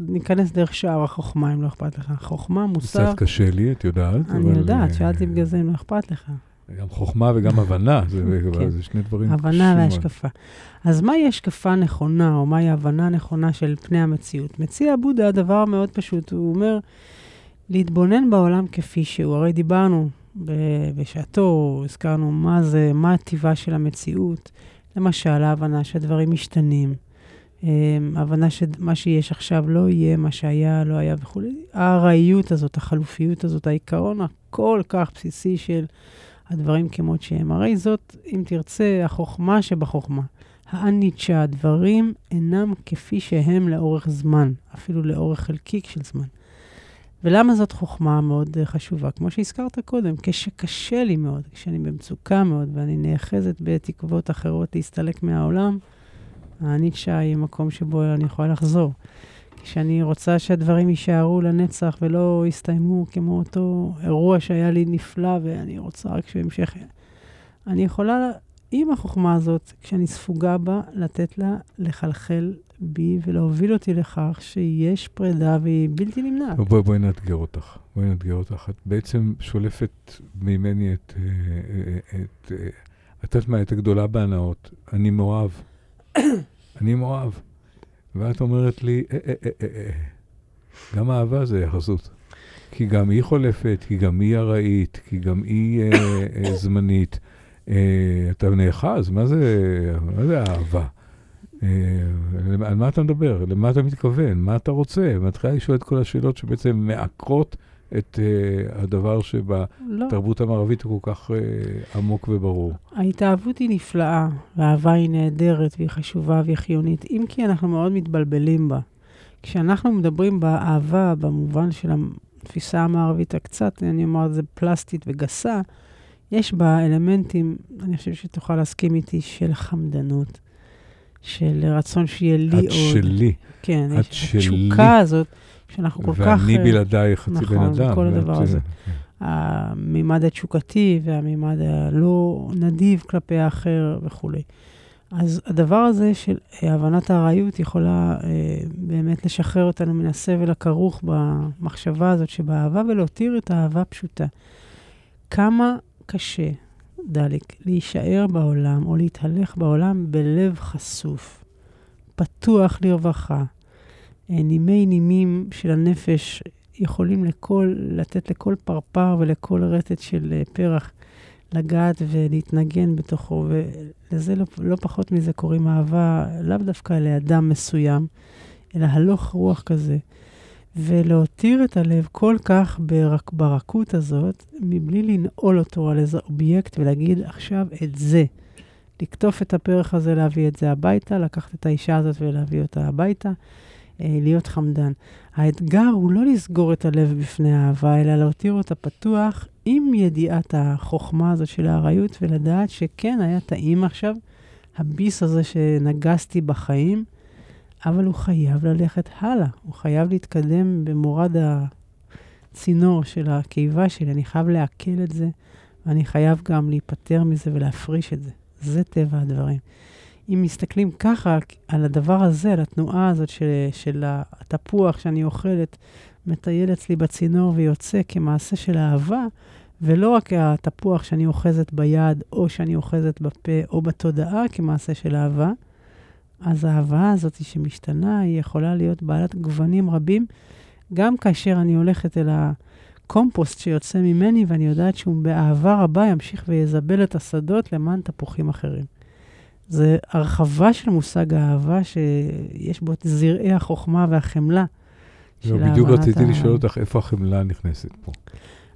ניכנס, דרך שער החוכמה, אם לא אכפת לך. חוכמה, מוסר, קצת קשה לי, את יודעת. אני יודעת, אה, שאלתי בגלל זה אם לא אכפת לך. גם חוכמה וגם הבנה, זה, כן. זה שני דברים הבנה מאוד. והשקפה. אז מהי השקפה נכונה, או מהי הבנה נכונה של פני המציאות? מציע בודה דבר מאוד פשוט, הוא אומר, להתבונן בעולם כפי שהוא. הרי דיברנו בשעתו, הזכרנו מה זה, מה טיבה של המציאות. למשל, ההבנה שהדברים משתנים, אה, ההבנה שמה שיש עכשיו לא יהיה, מה שהיה לא היה וכולי. הארעיות הזאת, החלופיות הזאת, העיקרון הכל כך בסיסי של הדברים כמות שהם. הרי זאת, אם תרצה, החוכמה שבחוכמה. האניצ'ה, הדברים אינם כפי שהם לאורך זמן, אפילו לאורך חלקיק של זמן. ולמה זאת חוכמה מאוד חשובה? כמו שהזכרת קודם, כשקשה לי מאוד, כשאני במצוקה מאוד ואני נאחזת בתקוות אחרות להסתלק מהעולם, האניצ'ה היא מקום שבו אני יכולה לחזור. כשאני רוצה שהדברים יישארו לנצח ולא יסתיימו כמו אותו אירוע שהיה לי נפלא ואני רוצה רק שהוא ימשך. אני יכולה, עם החוכמה הזאת, כשאני ספוגה בה, לתת לה לחלחל בי ולהוביל אותי לכך שיש פרידה והיא בלתי נמנעת. בואי בואי נאתגר אותך, בואי נאתגר אותך. את בעצם שולפת ממני את, אה, אה, אה, את יודעת מה, את הגדולה בהנאות. אני מאוהב. אני מאוהב. ואת אומרת לי. גם אהבה זה יחסות. כי גם היא חולפת, כי גם היא ארעית, כי גם היא זמנית. אתה נאחז, מה זה אהבה? אה, על מה אתה מדבר? למה אתה מתכוון? מה אתה רוצה? מתחילה לשאול את כל השאלות שבעצם מעקרות את uh, הדבר שבתרבות לא. המערבית הוא כל כך uh, עמוק וברור. ההתאהבות היא נפלאה, והאהבה היא נהדרת, והיא חשובה והיא חיונית, אם כי אנחנו מאוד מתבלבלים בה. כשאנחנו מדברים באהבה, במובן של התפיסה המערבית הקצת, אני אומר את זה פלסטית וגסה, יש בה אלמנטים, אני חושב שתוכל להסכים איתי, של חמדנות, של רצון שיהיה לי את עוד. את שלי. כן, את שלי. התשוקה הזאת, שאנחנו כל כך... ואני אה, בלעדיי חצי נכון, בן אדם. כל ואת- הדבר הזה. המימד התשוקתי והמימד הלא נדיב כלפי האחר וכולי. אז הדבר הזה של אה, הבנת הארעיות יכולה אה, באמת לשחרר אותנו מן הסבל הכרוך במחשבה הזאת שבאהבה ולהותיר את האהבה פשוטה. כמה קשה, דליק, להישאר בעולם או להתהלך בעולם בלב חשוף, פתוח לרווחה. אה, נימי נימים של הנפש יכולים לכל, לתת לכל פרפר ולכל רטט של אה, פרח לגעת ולהתנגן בתוכו, ולזה לא, לא פחות מזה קוראים אהבה, לאו דווקא לאדם מסוים, אלא הלוך רוח כזה. ולהותיר את הלב כל כך ברק, ברכות הזאת, מבלי לנעול אותו על איזה אובייקט ולהגיד, עכשיו את זה. לקטוף את הפרח הזה, להביא את זה הביתה, לקחת את האישה הזאת ולהביא אותה הביתה, אה, להיות חמדן. האתגר הוא לא לסגור את הלב בפני האהבה, אלא להותיר אותה פתוח עם ידיעת החוכמה הזאת של הארעיות, ולדעת שכן, היה טעים עכשיו, הביס הזה שנגסתי בחיים, אבל הוא חייב ללכת הלאה, הוא חייב להתקדם במורד הצינור של הקיבה שלי, אני חייב לעכל את זה, ואני חייב גם להיפטר מזה ולהפריש את זה. זה טבע הדברים. אם מסתכלים ככה על הדבר הזה, על התנועה הזאת של, של התפוח שאני אוכלת, מטייל אצלי בצינור ויוצא כמעשה של אהבה, ולא רק התפוח שאני אוחזת ביד, או שאני אוחזת בפה, או בתודעה כמעשה של אהבה, אז האהבה הזאת שמשתנה, היא יכולה להיות בעלת גוונים רבים, גם כאשר אני הולכת אל הקומפוסט שיוצא ממני, ואני יודעת שהוא באהבה רבה ימשיך ויזבל את השדות למען תפוחים אחרים. זה הרחבה של מושג האהבה, שיש בו את זרעי החוכמה והחמלה. של לא, בדיוק רציתי ה- לשאול אותך איפה החמלה נכנסת פה.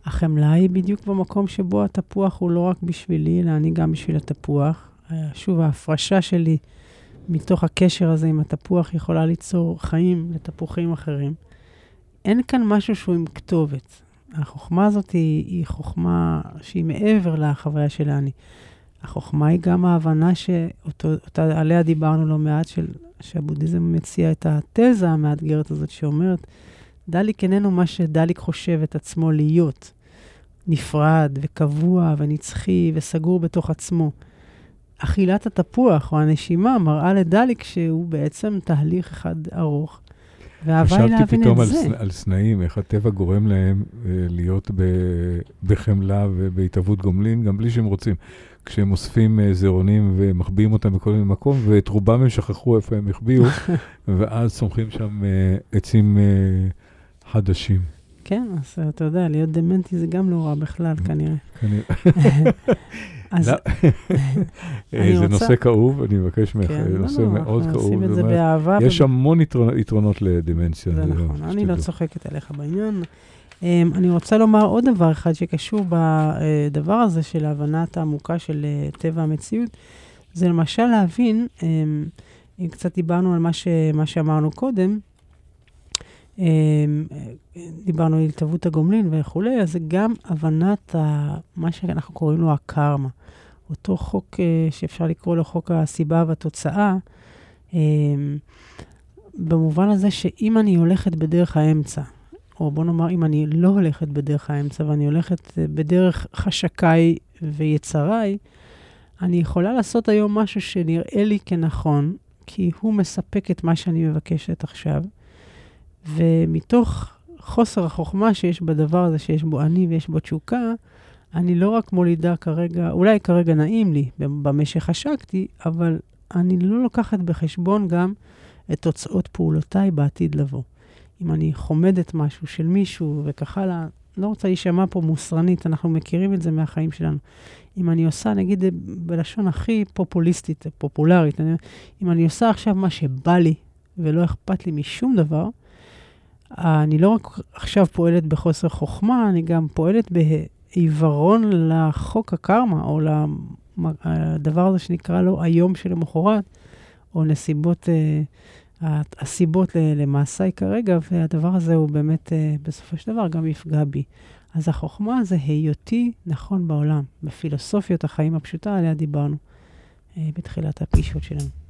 החמלה היא בדיוק במקום שבו התפוח הוא לא רק בשבילי, אלא אני גם בשביל התפוח. אה, שוב, ההפרשה שלי מתוך הקשר הזה עם התפוח יכולה ליצור חיים לתפוחים אחרים. אין כאן משהו שהוא עם כתובת. החוכמה הזאת היא, היא חוכמה שהיא מעבר לחוויה של אני. החוכמה היא גם ההבנה שעליה דיברנו לא מעט, של, שהבודהיזם מציע את התזה המאתגרת הזאת שאומרת, דליק איננו מה שדליק חושב את עצמו להיות. נפרד וקבוע ונצחי וסגור בתוך עצמו. אכילת התפוח או הנשימה מראה לדליק שהוא בעצם תהליך אחד ארוך. והאהבה היא חשבתי להבין פתאום את זה. סנ- על סנאים, איך הטבע גורם להם אה, להיות ב, בחמלה ובהתהוות גומלין, גם בלי שהם רוצים. כשהם אוספים אה, זרעונים ומחביאים אותם בכל מיני מקום, ואת רובם הם שכחו איפה הם החביאו, ואז צומחים שם אה, עצים אה, חדשים. כן, אז אתה יודע, להיות דמנטי זה גם לא רע בכלל, כנראה. כנראה. אז לא. אה, זה נושא כאוב, אני מבקש ממך, כן, אה, לא, נושא לא, מאוד אנחנו כאוב. עושים את זה. באהבה. יש המון יתרונות- יתרונות לדמנציה. זה נכון, אני לא. צוחקת עליך בעניין. Um, אני רוצה לומר עוד דבר אחד שקשור בדבר הזה של ההבנת העמוקה של uh, טבע המציאות, זה למשל להבין, um, אם קצת דיברנו על מה, שאמרנו קודם, דיברנו על התהוות הגומלין וכולי, אז זה גם הבנת ה, מה שאנחנו קוראים לו הקרמה. אותו חוק uh, שאפשר לקרוא לו חוק הסיבה והתוצאה, um, במובן הזה שאם אני הולכת בדרך האמצע, או בוא נאמר, אם אני לא הולכת בדרך האמצע ואני הולכת אה, בדרך חשקיי ויצריי, אני יכולה לעשות היום משהו שנראה לי כנכון, כי הוא מספק את מה שאני מבקשת עכשיו, ומתוך חוסר החוכמה שיש בדבר הזה, שיש בו אני ויש בו תשוקה, אני לא רק מולידה כרגע, אולי כרגע נעים לי במה שחשקתי, אבל אני לא לוקחת בחשבון גם את תוצאות פעולותיי בעתיד לבוא. אם אני חומדת משהו של מישהו וכך הלאה, לא רוצה להישמע פה מוסרנית, אנחנו מכירים את זה מהחיים שלנו. אם אני עושה, נגיד בלשון הכי פופוליסטית, פופולרית, אני, אם אני עושה עכשיו מה שבא לי ולא אכפת לי משום דבר, אני לא רק עכשיו פועלת בחוסר חוכמה, אני גם פועלת בעיוורון לחוק הקרמה, או לדבר הזה שנקרא לו היום שלמחרת, או נסיבות, אה, הסיבות למעשיי כרגע, והדבר הזה הוא באמת, אה, בסופו של דבר, גם יפגע בי. אז החוכמה זה היותי נכון בעולם, בפילוסופיות החיים הפשוטה עליה דיברנו אה, בתחילת הפגישות שלנו.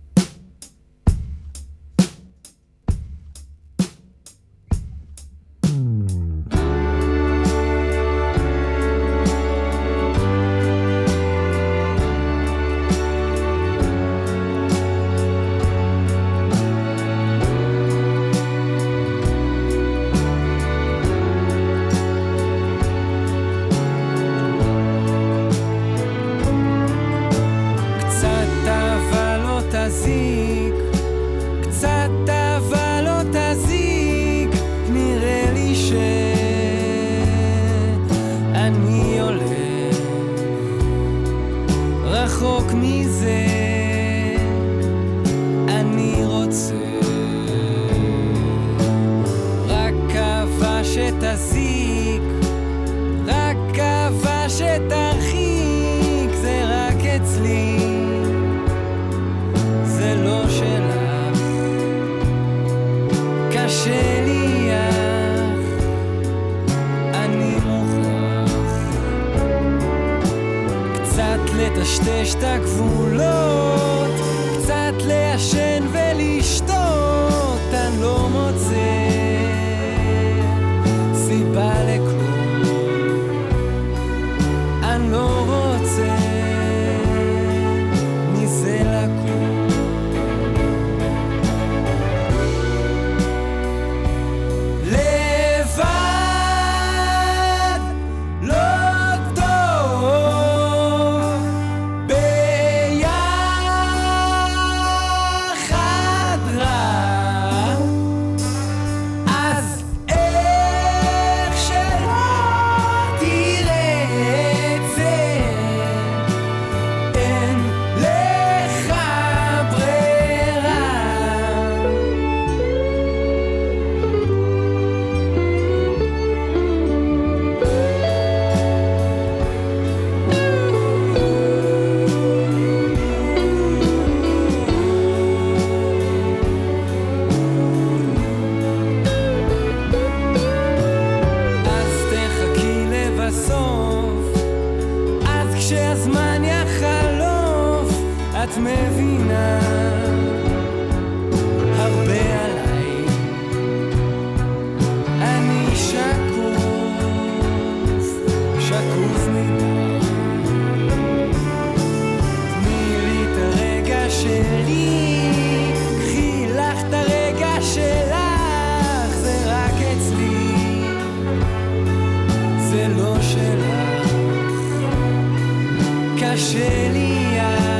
לא שלך. קשה לי אז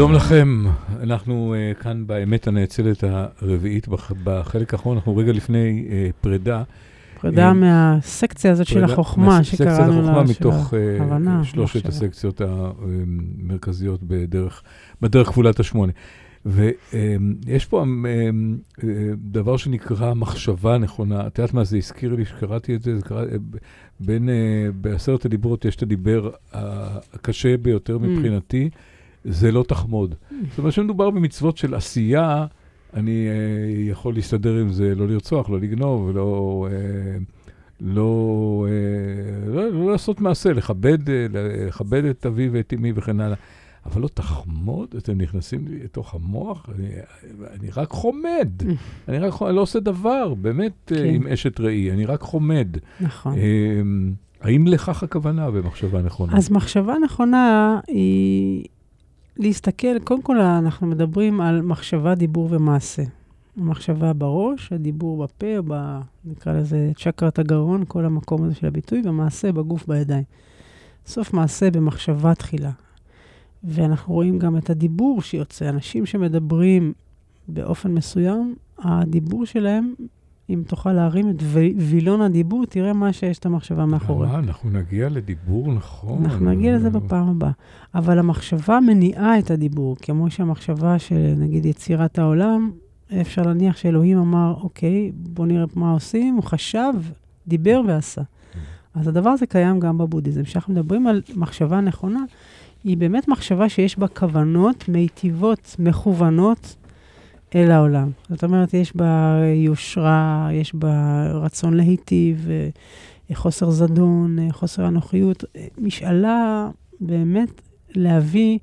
שלום לכם, אנחנו uh, כאן באמת הנאצלת הרביעית בח, בחלק האחרון, אנחנו רגע לפני uh, פרידה. פרידה אה, מהסקציה הזאת פרידה, של החוכמה שקראנו לה, של ההבנה. סקציית מתוך uh, הבנה, שלושת הסקציות המרכזיות בדרך, בדרך כפולת השמונה. ויש um, פה um, um, דבר שנקרא מחשבה נכונה. את יודעת מה זה הזכיר לי שקראתי את זה? זה קרא, בין, uh, בעשרת הדיברות יש את הדיבר הקשה ביותר mm. מבחינתי. Mm. זה לא תחמוד. זאת אומרת שמדובר במצוות של עשייה, אני אה, יכול להסתדר עם זה, לא לרצוח, לא לגנוב, לא... אה, לא, אה, לא, לא לעשות מעשה, לכבד, אה, לכבד את אבי ואת אמי וכן הלאה. אבל לא תחמוד, אתם נכנסים לי לתוך המוח, אני, אני רק חומד. אני רק חומד, אני לא עושה דבר, באמת, כן. כן. עם אשת ראי, אני רק חומד. נכון. אה, האם לכך הכוונה במחשבה נכונה? אז מחשבה נכונה היא להסתכל, קודם כל אנחנו מדברים על מחשבה, דיבור ומעשה. המחשבה בראש, הדיבור בפה, ב... נקרא לזה צ'קרת הגרון, כל המקום הזה של הביטוי, ומעשה בגוף בידיים. סוף מעשה במחשבה תחילה. ואנחנו רואים גם את הדיבור שיוצא. אנשים שמדברים באופן מסוים, הדיבור שלהם, אם תוכל להרים את וילון הדיבור, תראה מה שיש את המחשבה מאחורי. מה, אנחנו נגיע לדיבור נכון. אנחנו נגיע לזה בפעם הבאה. אבל המחשבה מניעה את הדיבור, כמו שהמחשבה של נגיד יצירת העולם, אפשר להניח שאלוהים אמר, אוקיי, בוא נראה מה עושים, הוא חשב, דיבר ועשה. אז הדבר הזה קיים גם בבודהיזם. כשאנחנו מדברים על מחשבה נכונה, היא באמת מחשבה שיש בה כוונות מיטיבות, מכוונות אל העולם. זאת אומרת, יש בה יושרה, יש בה רצון להיטיב, אה, חוסר זדון, אה, חוסר אנוכיות, אה, משאלה באמת להביא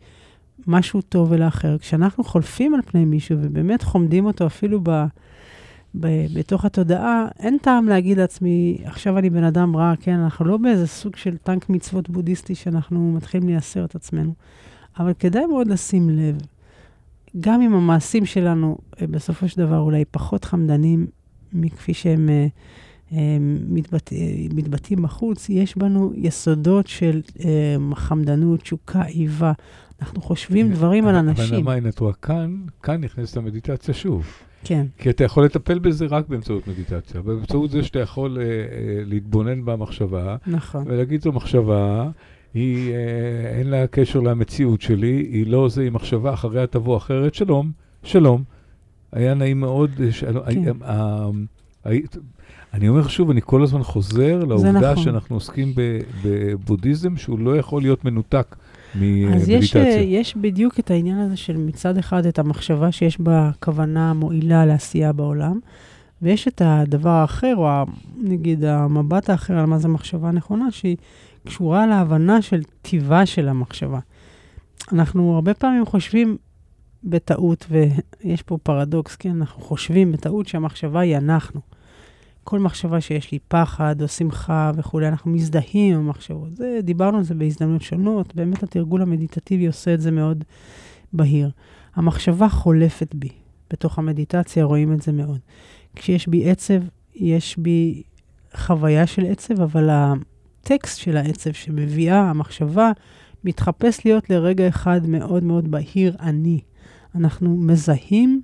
משהו טוב אל האחר. כשאנחנו חולפים על פני מישהו ובאמת חומדים אותו אפילו ב, ב, בתוך התודעה, אין טעם להגיד לעצמי, עכשיו אני בן אדם רע, כן, אנחנו לא באיזה סוג של טנק מצוות בודהיסטי שאנחנו מתחילים לייסר את עצמנו, אבל כדאי מאוד לשים לב, גם אם המעשים שלנו אה, בסופו של דבר אולי פחות חמדנים מכפי שהם אה, אה, מתבט... מתבטאים בחוץ, יש בנו יסודות של חמדנות, תשוקה, איבה. אנחנו חושבים דברים על אבל אנשים. למה הנה את רואה כאן, כאן נכנסת המדיטציה שוב. כן, כי אתה יכול לטפל בזה רק באמצעות מדיטציה. באמצעות זה שאתה יכול אה, אה, להתבונן במחשבה, נכון. ולהגיד זו מחשבה, היא, אה, אין לה קשר למציאות שלי, היא לא זה, היא מחשבה, אחריה תבוא אחרת, שלום, שלום. היה נעים מאוד, אה, ש... כן. אה, אה, אני אומר שוב, אני כל הזמן חוזר לעובדה נכון. שאנחנו עוסקים בבודהיזם, שהוא לא יכול להיות מנותק אז יש, ממדיטציה. יש בדיוק את העניין הזה של מצד אחד את המחשבה שיש בה כוונה מועילה לעשייה בעולם, ויש את הדבר האחר, או נגיד המבט האחר על מה זה מחשבה נכונה, שהיא קשורה להבנה של טיבה של המחשבה. אנחנו הרבה פעמים חושבים בטעות, ויש פה פרדוקס, כן? אנחנו חושבים בטעות שהמחשבה היא אנחנו. כל מחשבה שיש לי פחד או שמחה וכולי, אנחנו מזדהים עם המחשבות. זה, דיברנו על זה בהזדמנות שונות, באמת התרגול המדיטטיבי עושה את זה מאוד בהיר. המחשבה חולפת בי. בתוך המדיטציה רואים את זה מאוד. כשיש בי עצב, יש בי חוויה של עצב, אבל הטקסט של העצב שמביאה המחשבה מתחפש להיות לרגע אחד מאוד מאוד בהיר אני. אנחנו מזהים,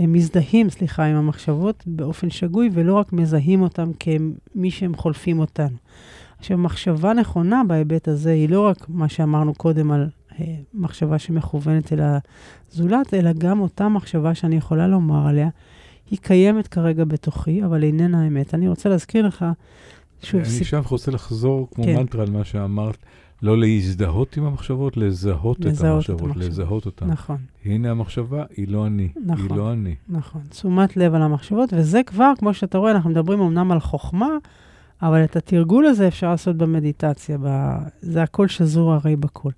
אה, מזדהים, סליחה, עם המחשבות באופן שגוי, ולא רק מזהים אותם כמי שהם חולפים אותנו. עכשיו, מחשבה נכונה בהיבט הזה היא לא רק מה שאמרנו קודם על אה, מחשבה שמכוונת אל הזולת, אלא גם אותה מחשבה שאני יכולה לומר עליה, היא קיימת כרגע בתוכי, אבל איננה אמת. אני רוצה להזכיר לך, שוב, אני סיפ... עכשיו רוצה לחזור כמו כן. מנטרה על מה שאמרת, לא להזדהות עם המחשבות, לזהות את לזהות את המחשבות, המחשבות. לזהות אותן. נכון. הנה המחשבה, היא לא אני. היא נכון. לא אני. נכון, תשומת לב על המחשבות, וזה כבר, כמו שאתה רואה, אנחנו מדברים אמנם על חוכמה, אבל את התרגול הזה אפשר לעשות במדיטציה, ב... זה הכל שזור הרי בכל.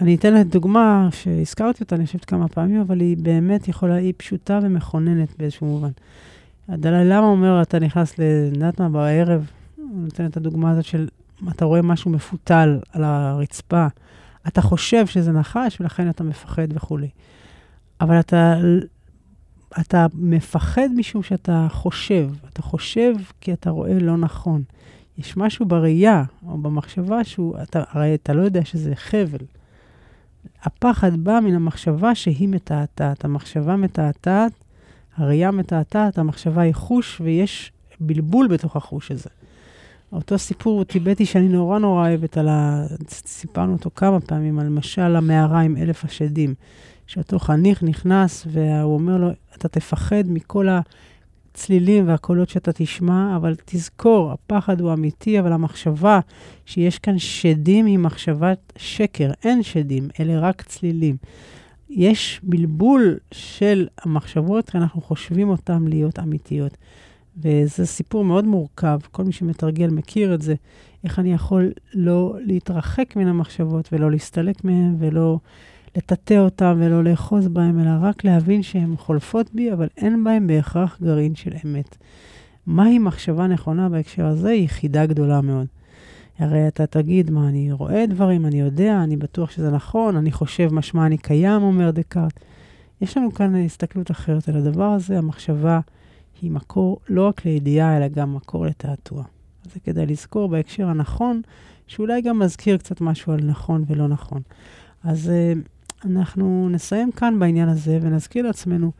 אני אתן לך דוגמה שהזכרתי אותה, אני חושבת כמה פעמים, אבל היא באמת יכולה, היא פשוטה ומכוננת באיזשהו מובן. הדלאי למה אומר, אתה נכנס ל... אני יודעת מה, בערב, הוא נותן את הדוגמה הזאת של, אתה רואה משהו מפותל על הרצפה, אתה חושב שזה נחש, ולכן אתה מפחד וכולי. אבל אתה אתה מפחד משום שאתה חושב. אתה חושב כי אתה רואה לא נכון. יש משהו בראייה או במחשבה שהוא, אתה, הרי אתה לא יודע שזה חבל. הפחד בא מן המחשבה שהיא מתעתעת. המחשבה מתעתעת, הראייה מתעתעת, המחשבה היא חוש, ויש בלבול בתוך החוש הזה. אותו סיפור טיבטי שאני נורא נורא אוהבת, על ה... סיפרנו אותו כמה פעמים, על משל המערה עם אלף השדים. שאותו חניך נכנס, והוא אומר לו, אתה תפחד מכל הצלילים והקולות שאתה תשמע, אבל תזכור, הפחד הוא אמיתי, אבל המחשבה שיש כאן שדים היא מחשבת שקר. אין שדים, אלה רק צלילים. יש בלבול של המחשבות, כי אנחנו חושבים אותן להיות אמיתיות. וזה סיפור מאוד מורכב, כל מי שמתרגל מכיר את זה, איך אני יכול לא להתרחק מן המחשבות ולא להסתלק מהן ולא לטאטא אותן ולא לאחוז בהן, אלא רק להבין שהן חולפות בי, אבל אין בהן בהכרח גרעין של אמת. מהי מחשבה נכונה בהקשר הזה? היא חידה גדולה מאוד. הרי אתה תגיד, מה, אני רואה דברים, אני יודע, אני בטוח שזה נכון, אני חושב משמע אני קיים, אומר דקארט. יש לנו כאן הסתכלות אחרת על הדבר הזה, המחשבה היא מקור לא רק לידיעה, אלא גם מקור לתעתוע. זה כדאי לזכור בהקשר הנכון, שאולי גם מזכיר קצת משהו על נכון ולא נכון. אז uh, אנחנו נסיים כאן בעניין הזה ונזכיר לעצמנו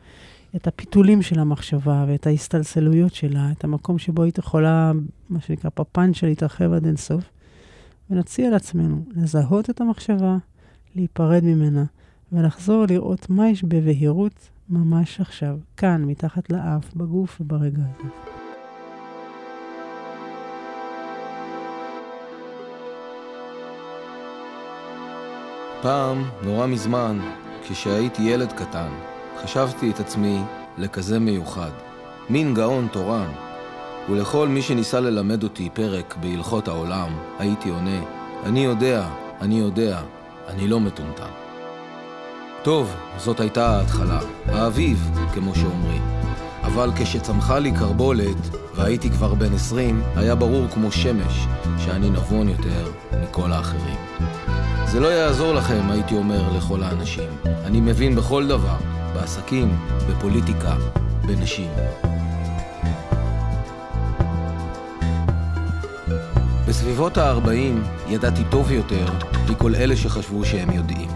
את הפיתולים של המחשבה ואת ההסתלסלויות שלה, את המקום שבו היא יכולה, מה שנקרא פפנצ'ה, להתרחב עד אינסוף, ונציע לעצמנו לזהות את המחשבה, להיפרד ממנה, ולחזור לראות מה יש בבהירות ממש עכשיו, כאן, מתחת לאף, בגוף וברגע הזה. פעם, נורא מזמן, כשהייתי ילד קטן, חשבתי את עצמי לכזה מיוחד, מין גאון תורן. ולכל מי שניסה ללמד אותי פרק בהלכות העולם, הייתי עונה, אני יודע, אני יודע, אני לא מטומטם. טוב, זאת הייתה ההתחלה, האביב, כמו שאומרים. אבל כשצמחה לי קרבולת, והייתי כבר בן עשרים, היה ברור כמו שמש שאני נבון יותר מכל האחרים. זה לא יעזור לכם, הייתי אומר לכל האנשים. אני מבין בכל דבר, בעסקים, בפוליטיקה, בנשים. בסביבות ה-40 ידעתי טוב יותר מכל אלה שחשבו שהם יודעים.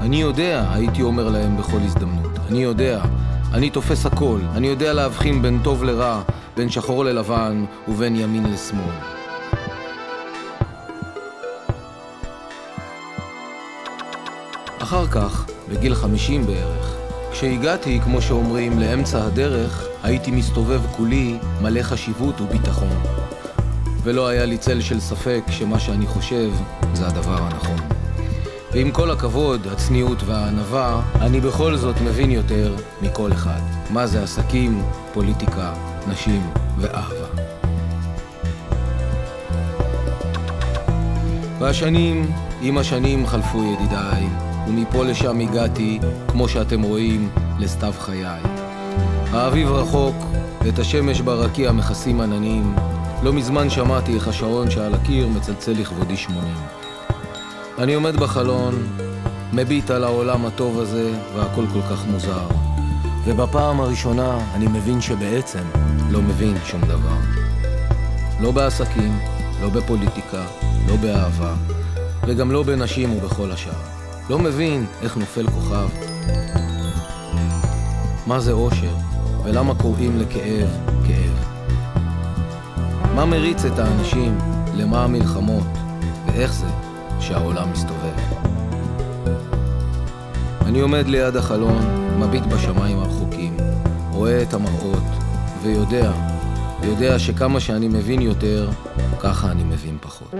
אני יודע, הייתי אומר להם בכל הזדמנות. אני יודע, אני תופס הכל. אני יודע להבחין בין טוב לרע, בין שחור ללבן ובין ימין לשמאל. אחר כך, בגיל 50 בערך, כשהגעתי, כמו שאומרים, לאמצע הדרך, הייתי מסתובב כולי מלא חשיבות וביטחון. ולא היה לי צל של ספק שמה שאני חושב זה הדבר הנכון. ועם כל הכבוד, הצניעות והענווה, אני בכל זאת מבין יותר מכל אחד. מה זה עסקים, פוליטיקה, נשים ואהבה. והשנים, עם השנים חלפו ידידיי, ומפה לשם הגעתי, כמו שאתם רואים, לסתיו חיי. האביב רחוק, ואת השמש ברקיע מכסים עננים. לא מזמן שמעתי איך השעון שעל הקיר מצלצל לכבודי שמונים. אני עומד בחלון, מביט על העולם הטוב הזה, והכל כל כך מוזר. ובפעם הראשונה אני מבין שבעצם לא מבין שום דבר. לא בעסקים, לא בפוליטיקה, לא באהבה, וגם לא בנשים ובכל השאר. לא מבין איך נופל כוכב. מה זה אושר, ולמה קוראים לכאב כאב. מה מריץ את האנשים, למה המלחמות, ואיך זה שהעולם מסתובב. אני עומד ליד החלון, מביט בשמיים הרחוקים, רואה את המראות, ויודע, יודע שכמה שאני מבין יותר, ככה אני מבין פחות.